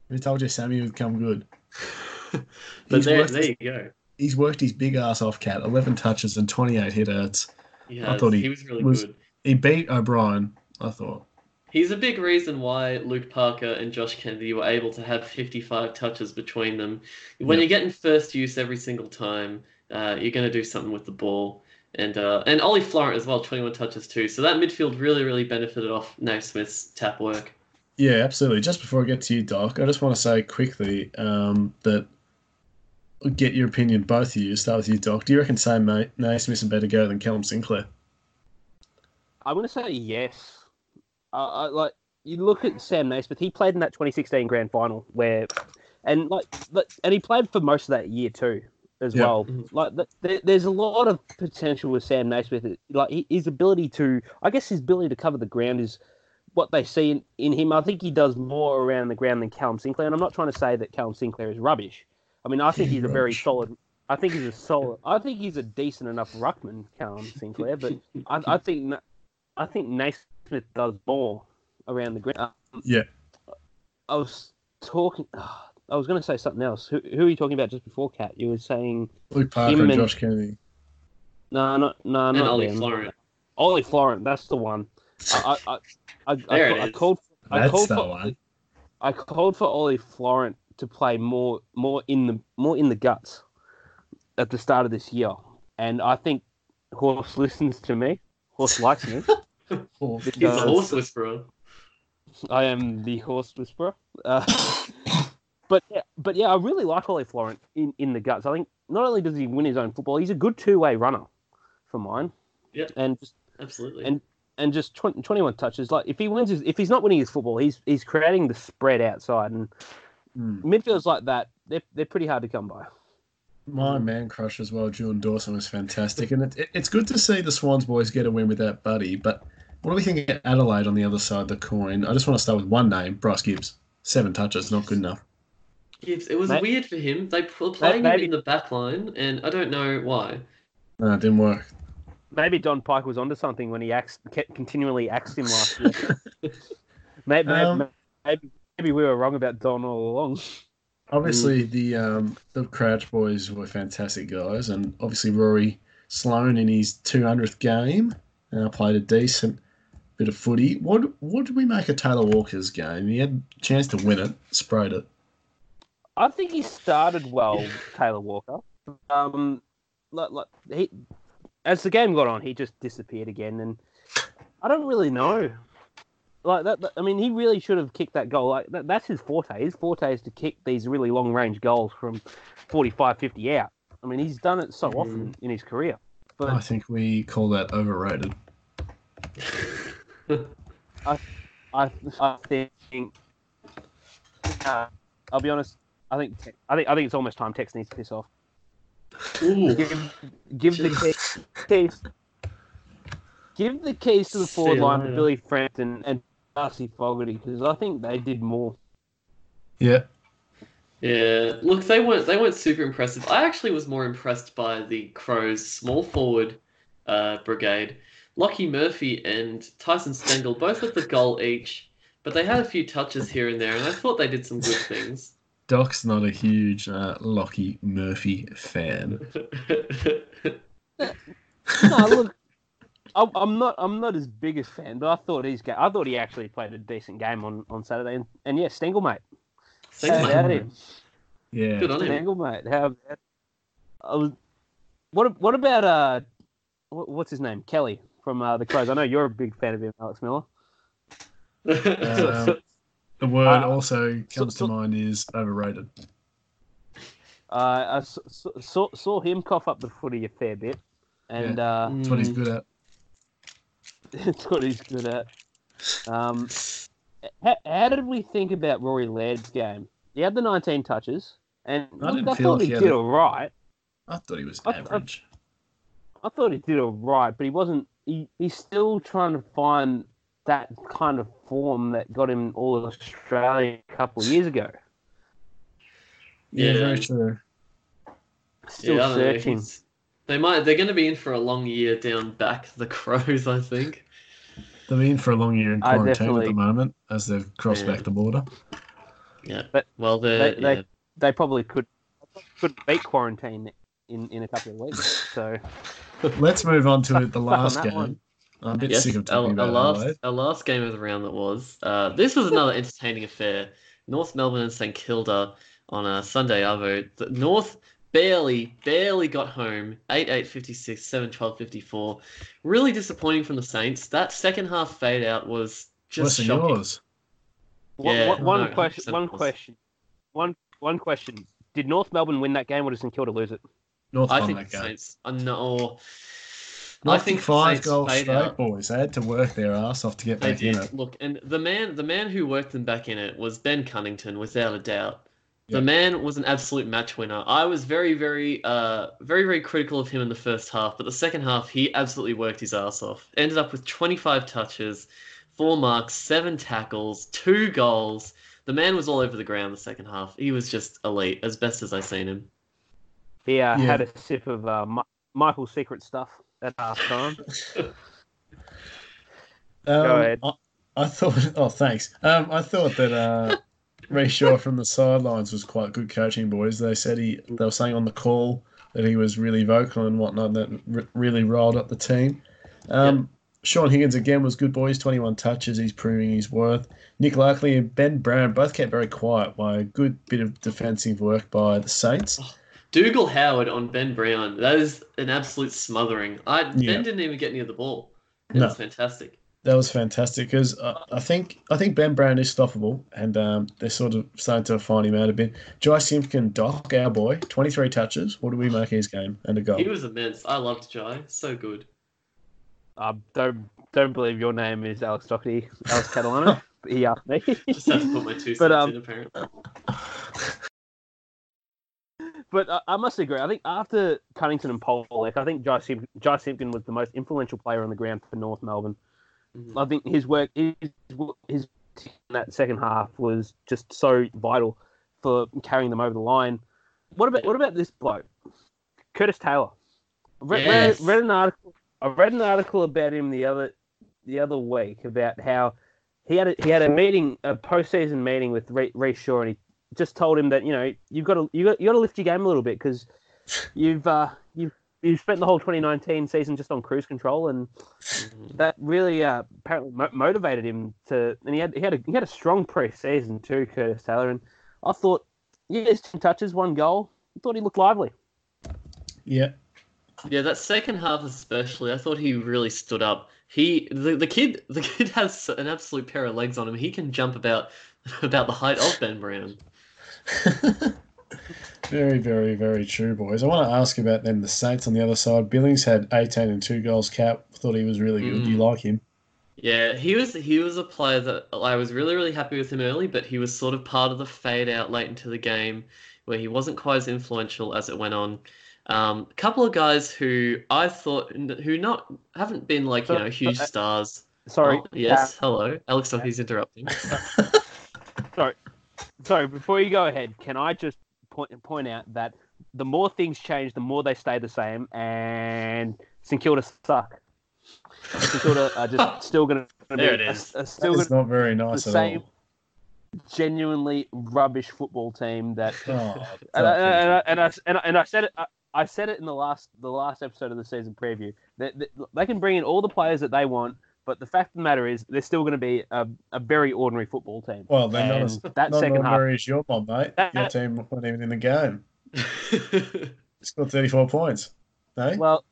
Who told you Sammy would come good? but He's there, worked there his- you go. He's worked his big ass off, Cat. 11 touches and 28 hit outs. He, I thought he he was really was- good. He beat O'Brien, I thought. He's a big reason why Luke Parker and Josh Kennedy were able to have 55 touches between them. When Yep. you're getting first use every single time, uh, you're going to do something with the ball. And uh, and Ollie Florent as well, 21 touches too. So that midfield really, really benefited off Naismith's tap work. Yeah, absolutely. Just before I get to you, Doc, I just want to say quickly um, that get your opinion, both of you. Start with you, Doc. Do you reckon Sam Na- Naismith's a better go than Callum Sinclair? I'm going to say yes. Uh, I, like you look at Sam Naismith, he played in that 2016 grand final where, and like, but- and he played for most of that year too, as Yeah. well. Mhm. Like, th- there's a lot of potential with Sam Naismith. Like his ability to, I guess, his ability to cover the ground is what they see in, in him. I think he does more around the ground than Callum Sinclair, and I'm not trying to say that Callum Sinclair is rubbish. I mean, I think he's a very solid. I think he's a solid. I think he's a decent enough ruckman, Callum Sinclair. But I, I think Na- I think Naismith does more around the ground. Um, Yeah. I was talking. I was going to say something else. Who, who are you talking about just before, Cat? You were saying Luke Parker Him and and- Josh Kennedy. no, not no, And not Ollie them. Florent. Ollie Florent, that's the one. I I I, I, There I, it I is. called. I That's called the for, one. I called for Ollie Florent to play more more in the more in the guts at the start of this year, and I think Horse listens to me. Horse likes me. Or- He's a horse whisperer. I am the horse whisperer. Uh, but yeah, but yeah, I really like Ollie Florent in, in the guts. I think not only does he win his own football, he's a good two way runner for mine. Yeah. And just Absolutely. And- and just 20, 21 touches. Like if he wins his, if he's not winning his football, he's he's creating the spread outside. And Hmm. midfielders like that, they're they're pretty hard to come by. My man crush as well, Julian Dawson, was fantastic. And it, it, it's good to see the Swans boys get a win without Buddy. But what do we think of Adelaide on the other side of the coin? I just want to start with one name Bryce Gibbs. Seven touches, not good enough. Gibbs, it was May- weird for him. They were playing him in the back line, and I don't know why. No, it didn't work. Maybe Don Pyke was onto something when he axed, kept continually axed him last year. maybe, maybe, Um, maybe, maybe we were wrong about Don all along. Obviously, the um, the Crouch boys were fantastic guys, and obviously Rory Sloane in his 200th game uh, played a decent bit of footy. What what did we make of Taylor Walker's game? He had a chance to win it, sprayed it. I think he started well, Taylor Walker. Um, like, like he, as the game got on, he just disappeared again, and I don't really know. Like that, that- I mean, he really should have kicked that goal. Like that, that's his forte. His forte is to kick these really long range goals from 45, 50 out. I mean, he's done it so often in his career. But I think we call that overrated. I, I think. Uh, I'll be honest. I think. I think. I think it's almost time Tex needs to piss off. Ooh. Give, give the keys, keys. Give the keys to the forward you line to. Billy Frampton and Darcy Fogarty because I think they did more. Yeah, Yeah, look, they weren't they weren't super impressive. I actually was more impressed by the Crows' small forward uh, brigade. Lockie Murphy and Tyson Stengel both with the goal each, but they had a few touches here and there, and I thought they did some good things. Doc's not a huge uh, Lockie Murphy fan. No, look, I, I'm not. I'm not his biggest fan, but I thought he's. ga- I thought he actually played a decent game on, on Saturday, and, and yeah, Stengel mate. Thanks, How mate. Yeah, Good on him. Stengel mate. How about? I was, what what about uh, what, what's his name? Kelly from uh, the Crows. I know you're a big fan of him, Alex Miller. Um, the word Uh, also comes so- to mind is overrated. Uh, I saw, saw him cough up the footy a fair bit, and uh, That's what he's good at. it's what he's good at. Um, how, how did we think about Rory Laird's game? He had the 19 touches, and I look, I thought like he he did a- all right. I thought he was I- I- average. I thought he did all right, but he wasn't. He, he's still trying to find that kind of form that got him all of Australia a couple of years ago. Yeah, Yeah. very true. Still Yeah, I don't know, searching. They might. They're going to be in for a long year down back. The Crows, I think. They've been for a long year in quarantine at the moment as they've crossed Yeah. back the border. Yeah. But well, they're they- they- probably could could beat quarantine in, in a couple of weeks. So Let's move on to the last that game. one. I'm a bit Yes, sick of talking our about last our last game of the round that was. Uh, this was another entertaining affair. North Melbourne and St Kilda on a Sunday Arvo. The North barely, barely got home. 8 8 56, 7 12 54. Really disappointing from the Saints. That second half fade out was just Worse than shocking. yours. One, Yeah, one- one no, question. One question. One one question. Did North Melbourne win that game, or did St Kilda lose it? North I won think that the game. Saints. I know. I think think five Saints goals straight, out. boys. They had to work their ass off to get back in it. Look, and the man, the man who worked them back in it was Ben Cunnington, without a doubt. The man was an absolute match winner. I was very, very, uh, very, very critical of him in the first half, but the second half he absolutely worked his ass off. Ended up with 25 touches, four marks, seven tackles, two goals. The man was all over the ground the second half. He was just elite, as best as I seen him. He uh, Yeah. had a sip of uh, Michael's secret stuff at half time. Um, ahead. I, I thought. Oh, thanks. Um, I thought that uh, Rhyce Shaw from the sidelines was quite good coaching, boys. They said he. They were saying on the call that he was really vocal and whatnot. That r- really riled up the team. Um, Shaun Higgins again was good, boys. Twenty-one touches. He's proving his worth. Nick Larkey and Ben Brown both kept very quiet by a good bit of defensive work by the Saints. Dougal Howard on Ben Brown. That is an absolute smothering. I Yeah. Ben didn't even get near the ball. It No. was fantastic. That was fantastic because uh, I think I think Ben Brown is stoppable, and um, they're sort of starting to find him out a bit. Jy Simpkin, Doc, our boy, twenty three touches. What do we make of his game and a goal? He was immense. I loved Jy. So good. Uh, don't don't believe your name is Alex Doherty, Alex Catalano. but he asked me. Just have to put my two cents But, um, in, apparently. But I, I must agree. I think after Cunnington and Polec, I think Jy, Sim- Jy Simpkin was the most influential player on the ground for North Melbourne. Mhm. I think his work, his, his in that second half was just so vital for carrying them over the line. What about what about this bloke, Curtis Taylor? I read, Yes. read, read an article. I read an article about him the other the other week about how he had a, he had a meeting, a postseason meeting with Rhyce Shaw, and he just told him that you know you've got to you got you got to lift your game a little bit because you've uh, you've you've spent the whole 2019 season just on cruise control, and Mhm. that really uh, apparently mo- motivated him to. And he had he had a he had a strong pre-season too, Curtis Taylor, and I thought, yeah, his two touches, one goal. I thought he looked lively. yeah, Yeah, that second half especially, I thought he really stood up. He the, the kid the kid has an absolute pair of legs on him. He can jump about about the height of Ben Brown. very, very, very true, boys. I want to ask about them. the Saints on the other side. Billings had eighteen and two goals. Cap thought he was really good. Do you Mm. like him? Yeah, he was he was a player that I was really really happy with him early, but he was sort of part of the fade out late into the game where he wasn't quite as influential as it went on. Um, a couple of guys who I thought who not haven't been like you know huge uh, stars. Sorry. Oh, yes, hello, Alex. Duffy's interrupting. uh, sorry. Before you go ahead, can I just point point out that the more things change, the more they stay the same, and St Kilda suck. St Kilda are just still going to be There it are- is. are still That's gonna, not very nice the at same all. genuinely rubbish football team that Oh, and, I, and, I, and, I, and, I, and I said it. I, I said it in the last the last episode of the season preview. That they, they can bring in all the players that they want, but the fact of the matter is they're still going to be a, a very ordinary football team. well, they're not as that not second half. ordinary as your mom, mate. Your team wasn't even in the game. Scored thirty four points. No, Well,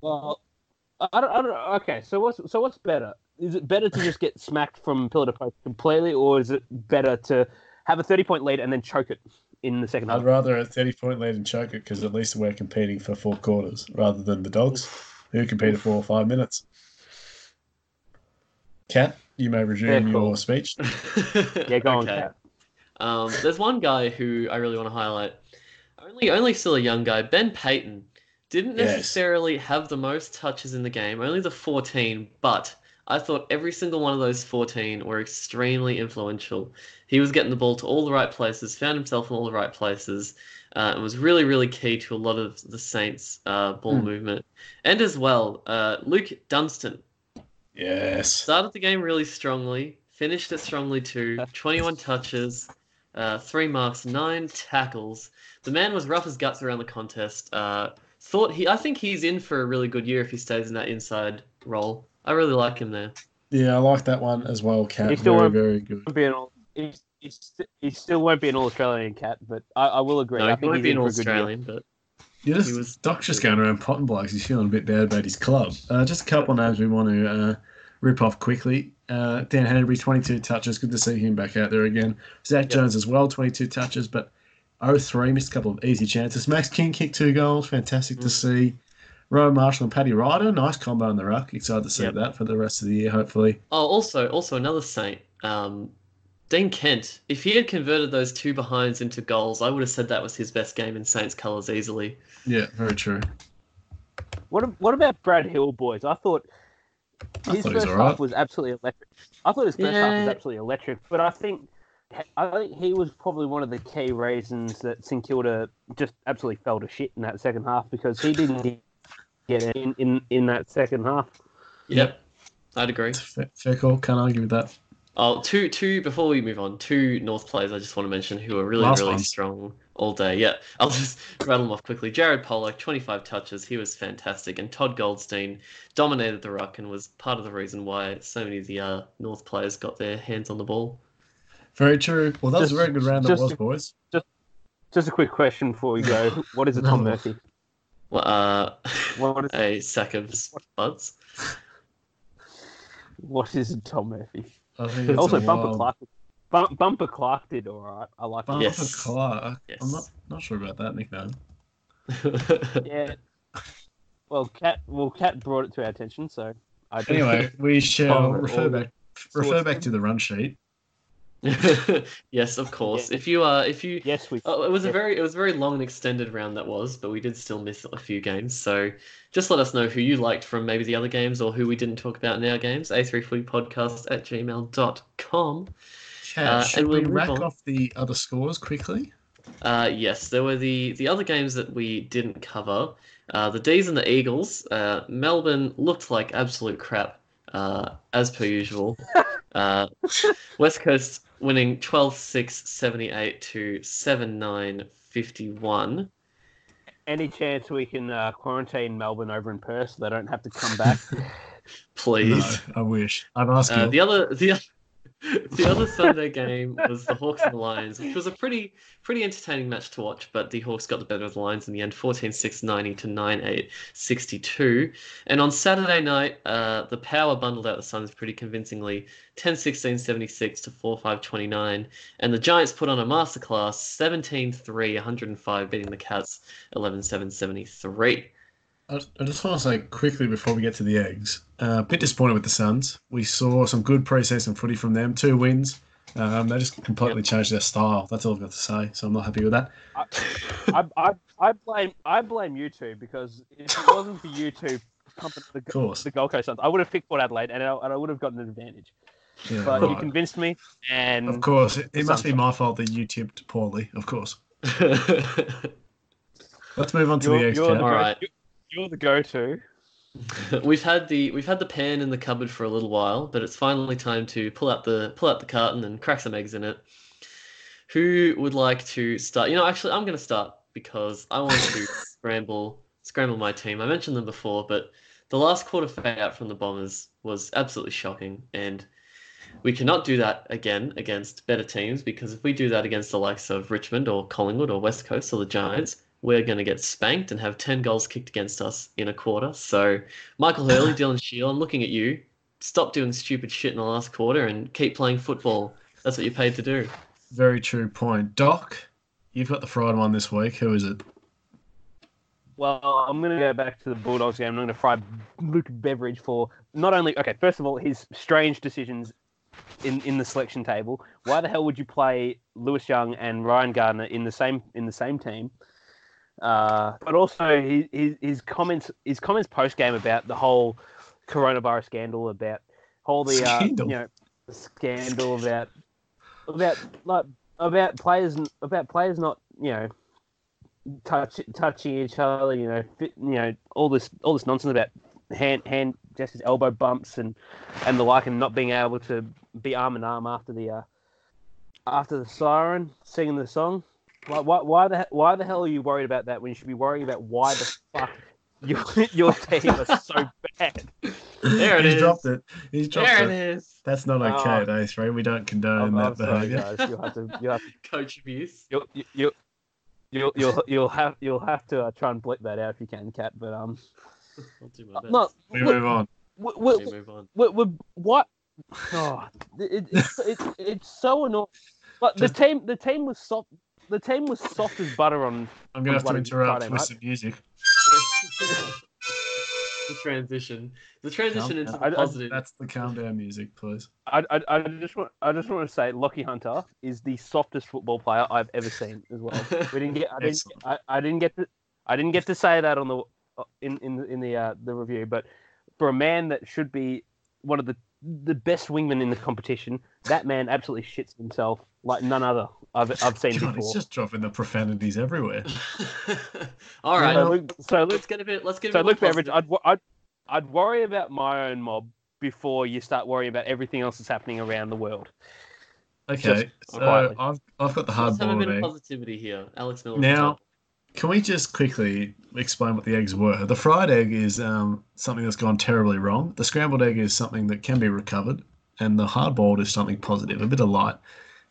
well, I don't, I don't. Okay, so what's so what's better? Is it better to just get smacked from pillar to post completely, or is it better to have a thirty point lead and then choke it in the second half? I'd rather a 30 point lead and choke it because at least we're competing for four quarters rather than the dogs who competed for five minutes. Cat, you may resume Yeah, cool. your speech. Yeah, go on, Okay. Kat. Um, there's one guy who I really want to highlight. Only, only still a young guy. Ben Paton didn't Yes. necessarily have the most touches in the game, only the 14, but I thought every single one of those 14 were extremely influential. He was getting the ball to all the right places, found himself in all the right places, uh, and was really, really key to a lot of the Saints' uh, ball Hmm. movement. And as well, uh, Luke Dunstan Yes. started the game really strongly, finished it strongly too. 21 touches, uh, three marks, nine tackles. The man was rough as guts around the contest. Uh, thought he. I think he's in for a really good year if he stays in that inside role. I really like him there. Yeah, I like that one as well, Cat. He still Very, won't- very good. Be an all, he, he, st- he still won't be an All Australian cat, but I, I will agree. No, I he think won't he's be in an for a good year. Australian, but You just, He was- Doc's just going around potting blokes. He's feeling a bit bad about his club. Uh, just a couple of names we want to uh, rip off quickly. Uh, Dan Hannebery, 22 touches. Good to see him back out there again. Zach Jones as well, 22 touches, but 0-3, missed a couple of easy chances. Max King kicked two goals. Fantastic to Mm. see. Rowan Marshall and Paddy Ryder, nice combo in the ruck. Excited to see Yep. that for the rest of the year, hopefully. oh, also, also another Saint, um, Dean Kent. If he had converted those two behinds into goals, I would have said that was his best game in Saints colours easily. Yeah, very true. What what about Brad Hill, boys? I thought I his thought first alright. half was absolutely electric. I thought his first half was absolutely electric, but I think I think he was probably one of the key reasons that St Kilda just absolutely fell to shit in that second half because he didn't get in, in, in that second half. Yep, I'd agree. Fair, fair call. Can't argue with that. Oh, two, two. Before we move on, two North players I just want to mention who are really, Last really one. strong all day. Yeah, I'll just rattle them off quickly. Jared Polec, 25 touches, he was fantastic, and Todd Goldstein dominated the ruck and was part of the reason why so many of the uh, North players got their hands on the ball. Very true. Well, that was a very good round that just- was, boys. Just just a quick question before we go: What is a Tom Murphy? Well, uh, What is a sack of spuds. what is a Tom Murphy? I think it's also, Bumper wild- Clark. Bum, Bumper Clark did all right. I like Bumper him. Yes. Clark. Yes. I'm not not sure about that nickname. Yeah. Well, Cat. Well, Cat brought it to our attention, so I. Anyway, we shall refer back refer back to the run sheet. yes, of course. Yeah. If you uh, if you yes, we. Oh, it was a very it was a very long and extended round that was, but we did still miss a few games. So just let us know who you liked from maybe the other games or who we didn't talk about in our games. A3footypodcast at gmail.com. Cat, Uh, should and we'll we rack on. off the other scores quickly? Uh, yes, there were the, the other games that we didn't cover. Uh, the D's and the Eagles. Uh, Melbourne looked like absolute crap, uh, as per usual. Uh, West Coast winning 12 6 78 to 7 9 51. Any chance we can uh, quarantine Melbourne over in Perth so they don't have to come back? Please. No, I wish. I'd ask Uh, the other the oth- the other Sunday game was the Hawks and the Lions, which was a pretty pretty entertaining match to watch, but the Hawks got the better of the Lions in the end, 14-6 90 to 9-8 62. And on Saturday night, uh, the Power bundled out the Suns pretty convincingly, 10-16 76 to 4-5 29, and the Giants put on a masterclass, 17-3 105 beating the Cats 11-7 73. I I just want to say quickly before we get to the eggs, uh, a bit disappointed with the Suns. We saw some good preseason footy from them, two wins. Um, they just completely changed their style. That's all I've got to say. So I'm not happy with that. I, I, I blame I blame you two because if it wasn't for you two pumping the, Of course. the Gold Coast Suns, I would have picked Port Adelaide and I, and I would have gotten an advantage. Yeah, But you convinced me, and Of course, it, it must be my fault that you tipped poorly. Of course. Let's move on to you're, the eggs. you're, the Cat. All go, right. You're, the go-to. we've had the we've had the pan in the cupboard for a little while, but it's finally time to pull out the pull out the carton and crack some eggs in it. Who would like to start? You know, actually, I'm going to start because I want to scramble scramble my team. I mentioned them before, but the last quarter fade out from the Bombers was absolutely shocking, and we cannot do that again against better teams because if we do that against the likes of Richmond or Collingwood or West Coast or the Giants, we're going to get spanked and have 10 goals kicked against us in a quarter. So, Michael Hurley, Dylan Shiel, I'm looking at you. Stop doing stupid shit in the last quarter and keep playing football. That's what you're paid to do. Very true point. Doc, you've got the fried one this week. Who is it? Well, I'm going to go back to the Bulldogs game. I'm going to fry Luke Beveridge for not only okay. First of all, his strange decisions in, in the selection table. Why the hell would you play Lewis Young and Ryan Gardner in the same in the same team? Uh, but also his, his his comments his comments post game about the whole coronavirus scandal about all the uh, you Scandal? know scandal about about like about players about players not you know touch touching each other you know fit, you know all this all this nonsense about hand hand gestures elbow bumps and and the like and not being able to be arm in arm after the uh, after the siren singing the song Like, why, why the why the hell are you worried about that when you should be worrying about why the fuck your your team are so bad? There it He's is. dropped it. He's dropped There it. it is. That's not okay Oh. at A3. We don't condone I'm, that I'm sorry, behaviour. guys. You'll have to you have to Coach abuse. you'll you you'll you'll you'll have you'll have to uh, try and blip that out if you can, Cat. But um, I'll do my best. no, We look, move on. we, We we, move on. we, we, what? Oh, it, it's it's it's so annoying. But the Just- team the team was soft. The team was soft as butter on. I'm going to have to interrupt Friday with night. some music. the transition. The transition Calm into down. the I- I- positive. That's the calm down music, please. I, I, I just want I just want to say Lockie Hunter is the softest football player I've ever seen as well. We didn't get I didn't I, I didn't get to I didn't get to say that on the in in in the uh, the review, but for a man that should be one of the the best wingmen in the competition, that man absolutely shits himself like none other I've I've seen God, he's before. just dropping the profanities everywhere. All right. So Well, look, so look, let's get a bit. Let's get a so bit look, more Beveridge. I'd, I'd I'd worry about my own mob before you start worrying about everything else that's happening around the world. Okay, so quietly. I've, I've got the Let's hard have a bit boiled of egg. positivity here. Alex Miller. Now, can we just quickly explain what the eggs were? The fried egg is um, something that's gone terribly wrong. The scrambled egg is something that can be recovered, and the hard boiled is something positive, a bit of light.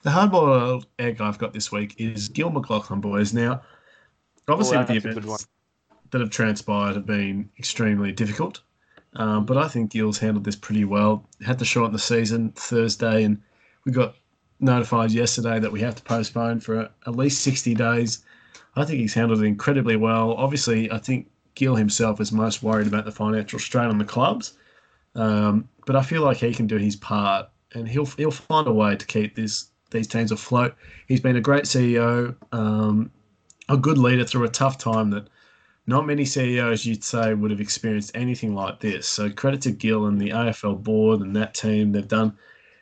The hard boiled egg I've got this week is Gill McLachlan, boys. Now, obviously, Oh, with the that's a good events that have transpired have been extremely difficult, um, but I think Gill's handled this pretty well. Had to shorten the season Thursday, and we got notified yesterday that we have to postpone for at least 60 days. I think he's handled it incredibly well. Obviously, I think Gill himself is most worried about the financial strain on the clubs, um, but I feel like he can do his part, and he'll he'll find a way to keep this these teams afloat. He's been a great CEO, um, a good leader through a tough time that not many CEOs you'd say would have experienced anything like this. So credit to Gill and the AFL board and that team. They've done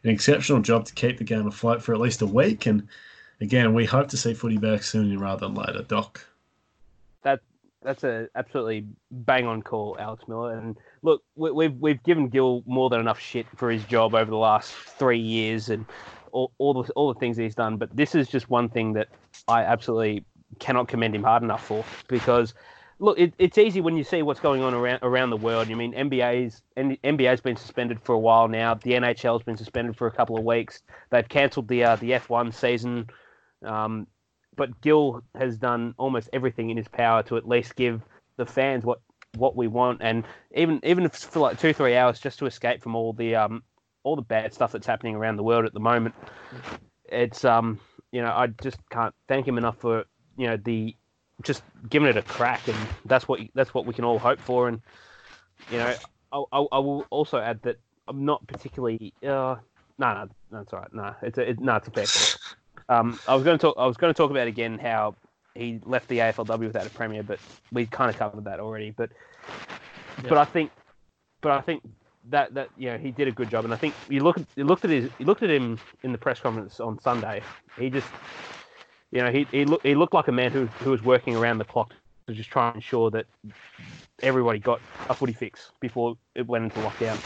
an exceptional job to keep the game afloat for at least a week. And again, we hope to see footy back sooner rather than later. Doc. That That's a absolutely bang on call, Alex Miller. And look, we, we've we've given Gill more than enough shit for his job over the last three years and all, all the all the things he's done. But this is just one thing that I absolutely cannot commend him hard enough for because. Look, it, it's easy when you see what's going on around around the world. I mean, NBA's NBA's been suspended for a while now. The NHL's been suspended for a couple of weeks. They've cancelled the uh, the F1 season. Um, but Gill has done almost everything in his power to at least give the fans what what we want, and even even if for like two three hours just to escape from all the um all the bad stuff that's happening around the world at the moment. It's um you know I just can't thank him enough for you know the just giving it a crack, and that's what that's what we can all hope for, and you know I, I, I will also add that I'm not particularly uh no no that's all right no it's a it, no it's a fair call. Um, I was going to talk. I was going to talk about again how he left the AFLW without a premier, but we kind of covered that already. But but I think but I think that that you know he did a good job, and I think you look at you looked at his you looked at him in the press conference on Sunday. He just you know he he, look, he looked like a man who who was working around the clock to just try and ensure that everybody got a footy fix before it went into lockdown.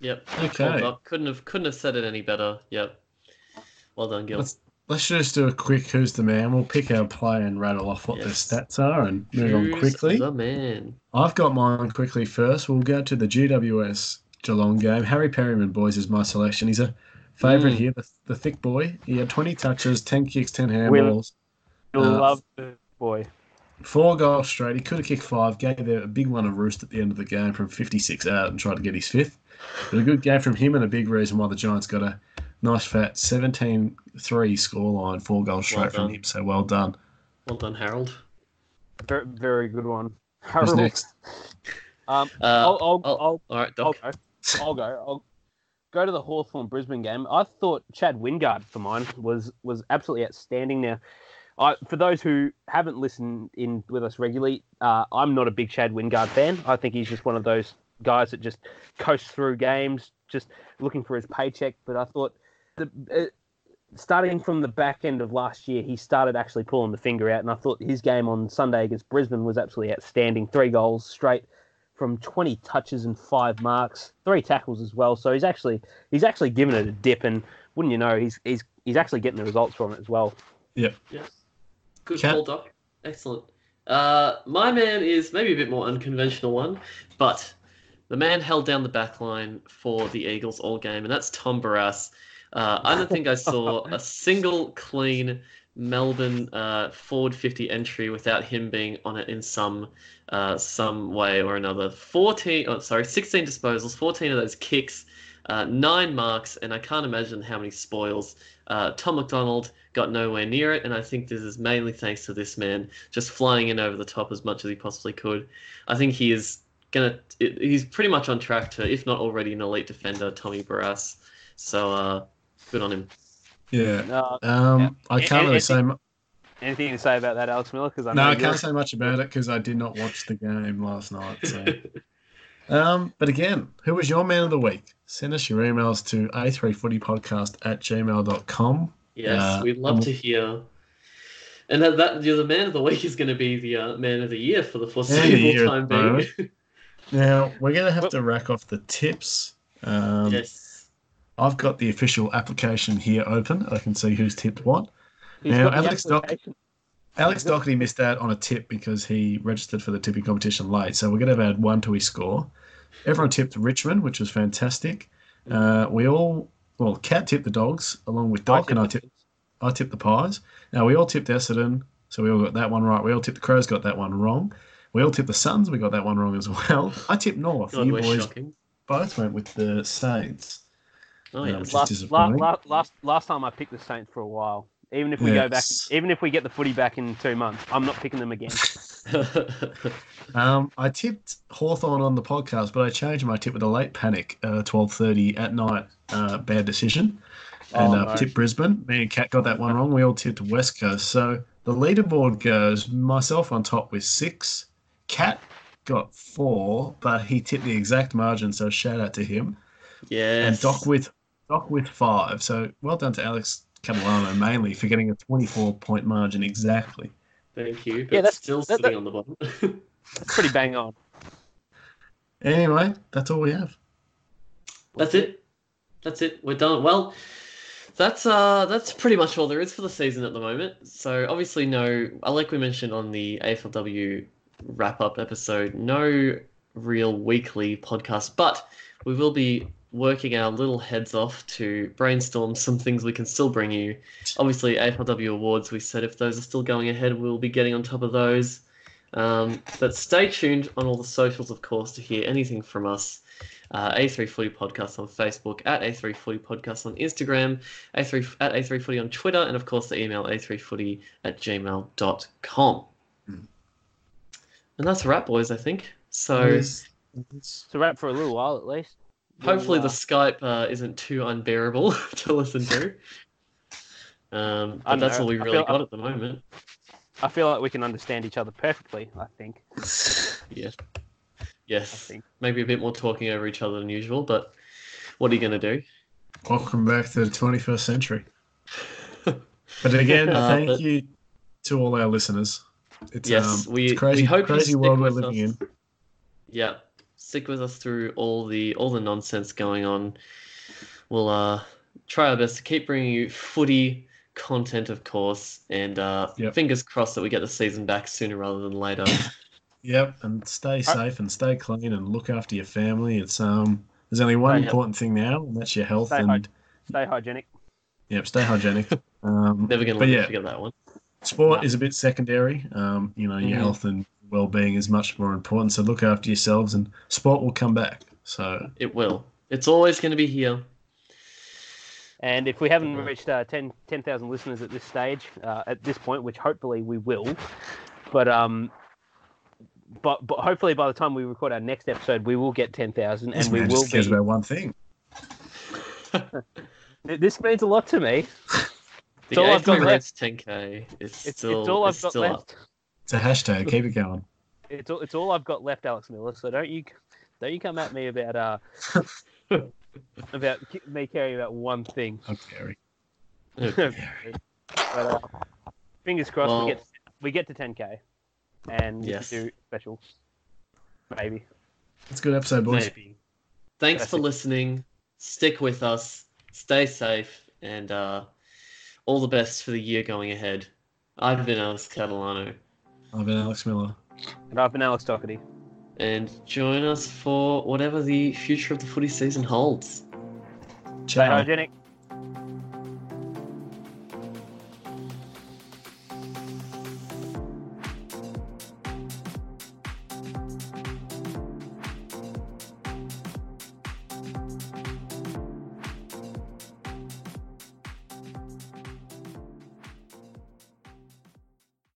Yep. Okay. Couldn't have couldn't have said it any better. Yep. Well done, Gill. Let's let's just do a quick who's the man. We'll pick our play and rattle off what Yes. their stats are and move on Who's quickly. The man. I've got mine quickly first. We'll go to the GWS Geelong game. Harry Perryman, boys, is my selection. He's a favourite Mm. here, the, the thick boy. He had 20 touches, 10 kicks, 10 We- handballs, Uh, Love the boy. four goals straight. He could have kicked five, gave a big one a roost at the end of the game from 56 out and tried to get his fifth. But a good game from him and a big reason why the Giants got a nice fat 17 3 scoreline, four goals straight Well from him. So well done. Well done, Harold. Very, very good one. Who's Harold. next? Um, Uh, I'll, I'll, oh, I'll, all right, I'll go. I'll go. I'll go to the Hawthorn Brisbane game. I thought Chad Wingard for mine was was absolutely outstanding. Now, I, for those who haven't listened in with us regularly, uh, I'm not a big Chad Wingard fan. I think he's just one of those guys that just coasts through games, just looking for his paycheck. But I thought the uh, starting from the back end of last year, he started actually pulling the finger out, and I thought his game on Sunday against Brisbane was absolutely outstanding. Three goals straight from 20 touches and five marks, three tackles as well. So he's actually he's actually given it a dip, and wouldn't you know, he's he's he's actually getting the results from it as well. Yep. Yes. Good Cat? call, Doc. Excellent. Uh, my man is maybe a bit more unconventional one, but the man held down the back line for the Eagles all game, and that's Tom Barras. Uh, I don't think I saw a single clean Melbourne uh, forward 50 entry without him being on it in some uh, some way or another. 14, oh, sorry, 16 disposals, 14 of those kicks, uh, nine marks, and I can't imagine how many spoils. Uh, Tom McDonald got nowhere near it, and I think this is mainly thanks to this man just flying in over the top as much as he possibly could. I think he is gonna. He's pretty much on track to, if not already, an elite defender, Tommy Barrass. So uh, good on him. Yeah. No, Um, Yeah. I can't A- really say. mu- anything to say about that, Alex Miller? Because I No, know I you're- can't say much about it because I did not watch the game last night. So. um, but again, who was your man of the week? Send us your emails to a3footypodcast at gmail.com. Yes, Uh, we'd love um, to hear. And that, that the man of the week is going to be the uh, man of the year for the foreseeable year time being. Now, we're going to have to rack off the tips. Um, yes. I've got the official application here open. I can see who's tipped what. He's Now, Alex Doc-. Alex Doherty missed out on a tip because he registered for the tipping competition late. So we're going to add one to his score. Everyone tipped Richmond, which was fantastic. Uh, we all, well, Cat tipped the dogs along with Doc, and I tipped, I tipped the Pies. Now we all tipped Essendon, so we all got that one right. We all tipped the Crows, got that one wrong. We all tipped the Suns, we got that one wrong as well. I tipped North. God, you boys shocking. both went with the Saints. Oh, Yeah, yeah. which is Last, last, last, last time I picked the Saints for a while. Even if we go back, even if we get the footy back in two months, I'm not picking them again. Um, I tipped Hawthorn on the podcast, but I changed my tip with a late panic, uh, twelve thirty at night. Uh, bad decision, and Oh, uh, tipped Brisbane. Me and Cat got that one wrong. We all tipped West Coast. So the leaderboard goes myself on top with six. Cat got four, but he tipped the exact margin. So shout out to him. yes. And Doc with Doc with five. So well done to Alex Catalano mainly for getting a twenty-four point margin exactly. Thank you. But Yeah, that's- still that- sitting that- on the bottom. That's pretty bang on. Anyway, that's all we have. That's it. That's it. We're done. Well, that's uh that's pretty much all there is for the season at the moment. So obviously no uh, like we mentioned on the AFLW wrap up episode, no real weekly podcast, but we will be working our little heads off to brainstorm some things we can still bring you. Obviously AFLW awards, we said if those are still going ahead, we'll be getting on top of those. Um, but stay tuned on all the socials, of course, to hear anything from us uh, A3 Footy Podcast on Facebook, at A3 Footy Podcast on Instagram, A3 at A3 Footy on Twitter, and of course the email A3Footy at gmail.com. Mm. And that's a wrap, boys, I think. So. It's a wrap for a little while at least. Hopefully We'll, the Skype uh, isn't too unbearable to listen to. Um, but that's know. all we I really feel- got at the moment. I feel like we can understand each other perfectly. I think. Yeah. I Yes. think. Maybe a bit more talking over each other than usual, but what are you going to do? Welcome back to the 21st century. But again, Uh, thank but- you to all our listeners. It's, Yes, um, we- it's crazy, we hope you crazy stick world we're living us. in. yeah stick with us through all the all the nonsense going on we'll uh try our best to keep bringing you footy content of course and uh Yep. fingers crossed that we get the season back sooner rather than later Yep, and stay safe and stay clean and look after your family. It's um, there's only one Stay important thing now, and that's your health. Stay and hy- Stay hygienic. yep, stay hygienic. Um, never gonna but let yeah, forget that one sport is a bit secondary. Um, you know, your Mhm. health and well-being is much more important. So look after yourselves, and sport will come back. So it will it's always going to be here And if we haven't reached uh, 10 10,000 listeners at this stage, uh, at this point, which hopefully we will, but um, but but hopefully by the time we record our next episode, we will get 10,000, this and we will cares be. about one thing. This means a lot to me. the all I've got AFL left. 10k is It's, still it's all I've it's got still left. up It's a hashtag. Keep it going. It's all, it's all I've got left, Alex Miller. So don't you don't you come at me about uh about me caring about one thing. Gary. Okay. But, uh, fingers crossed Well- we get we get to 10k, and Yes. can do special. Maybe. It's a good episode, boys. Maybe. Thanks for Classic. listening. Stick with us. Stay safe. And uh, all the best for the year going ahead. I've been Alex Catalano, I've been Alex Miller. And I've been Alex Doherty. and join us for whatever the future of the footy season holds. Stay hygienic.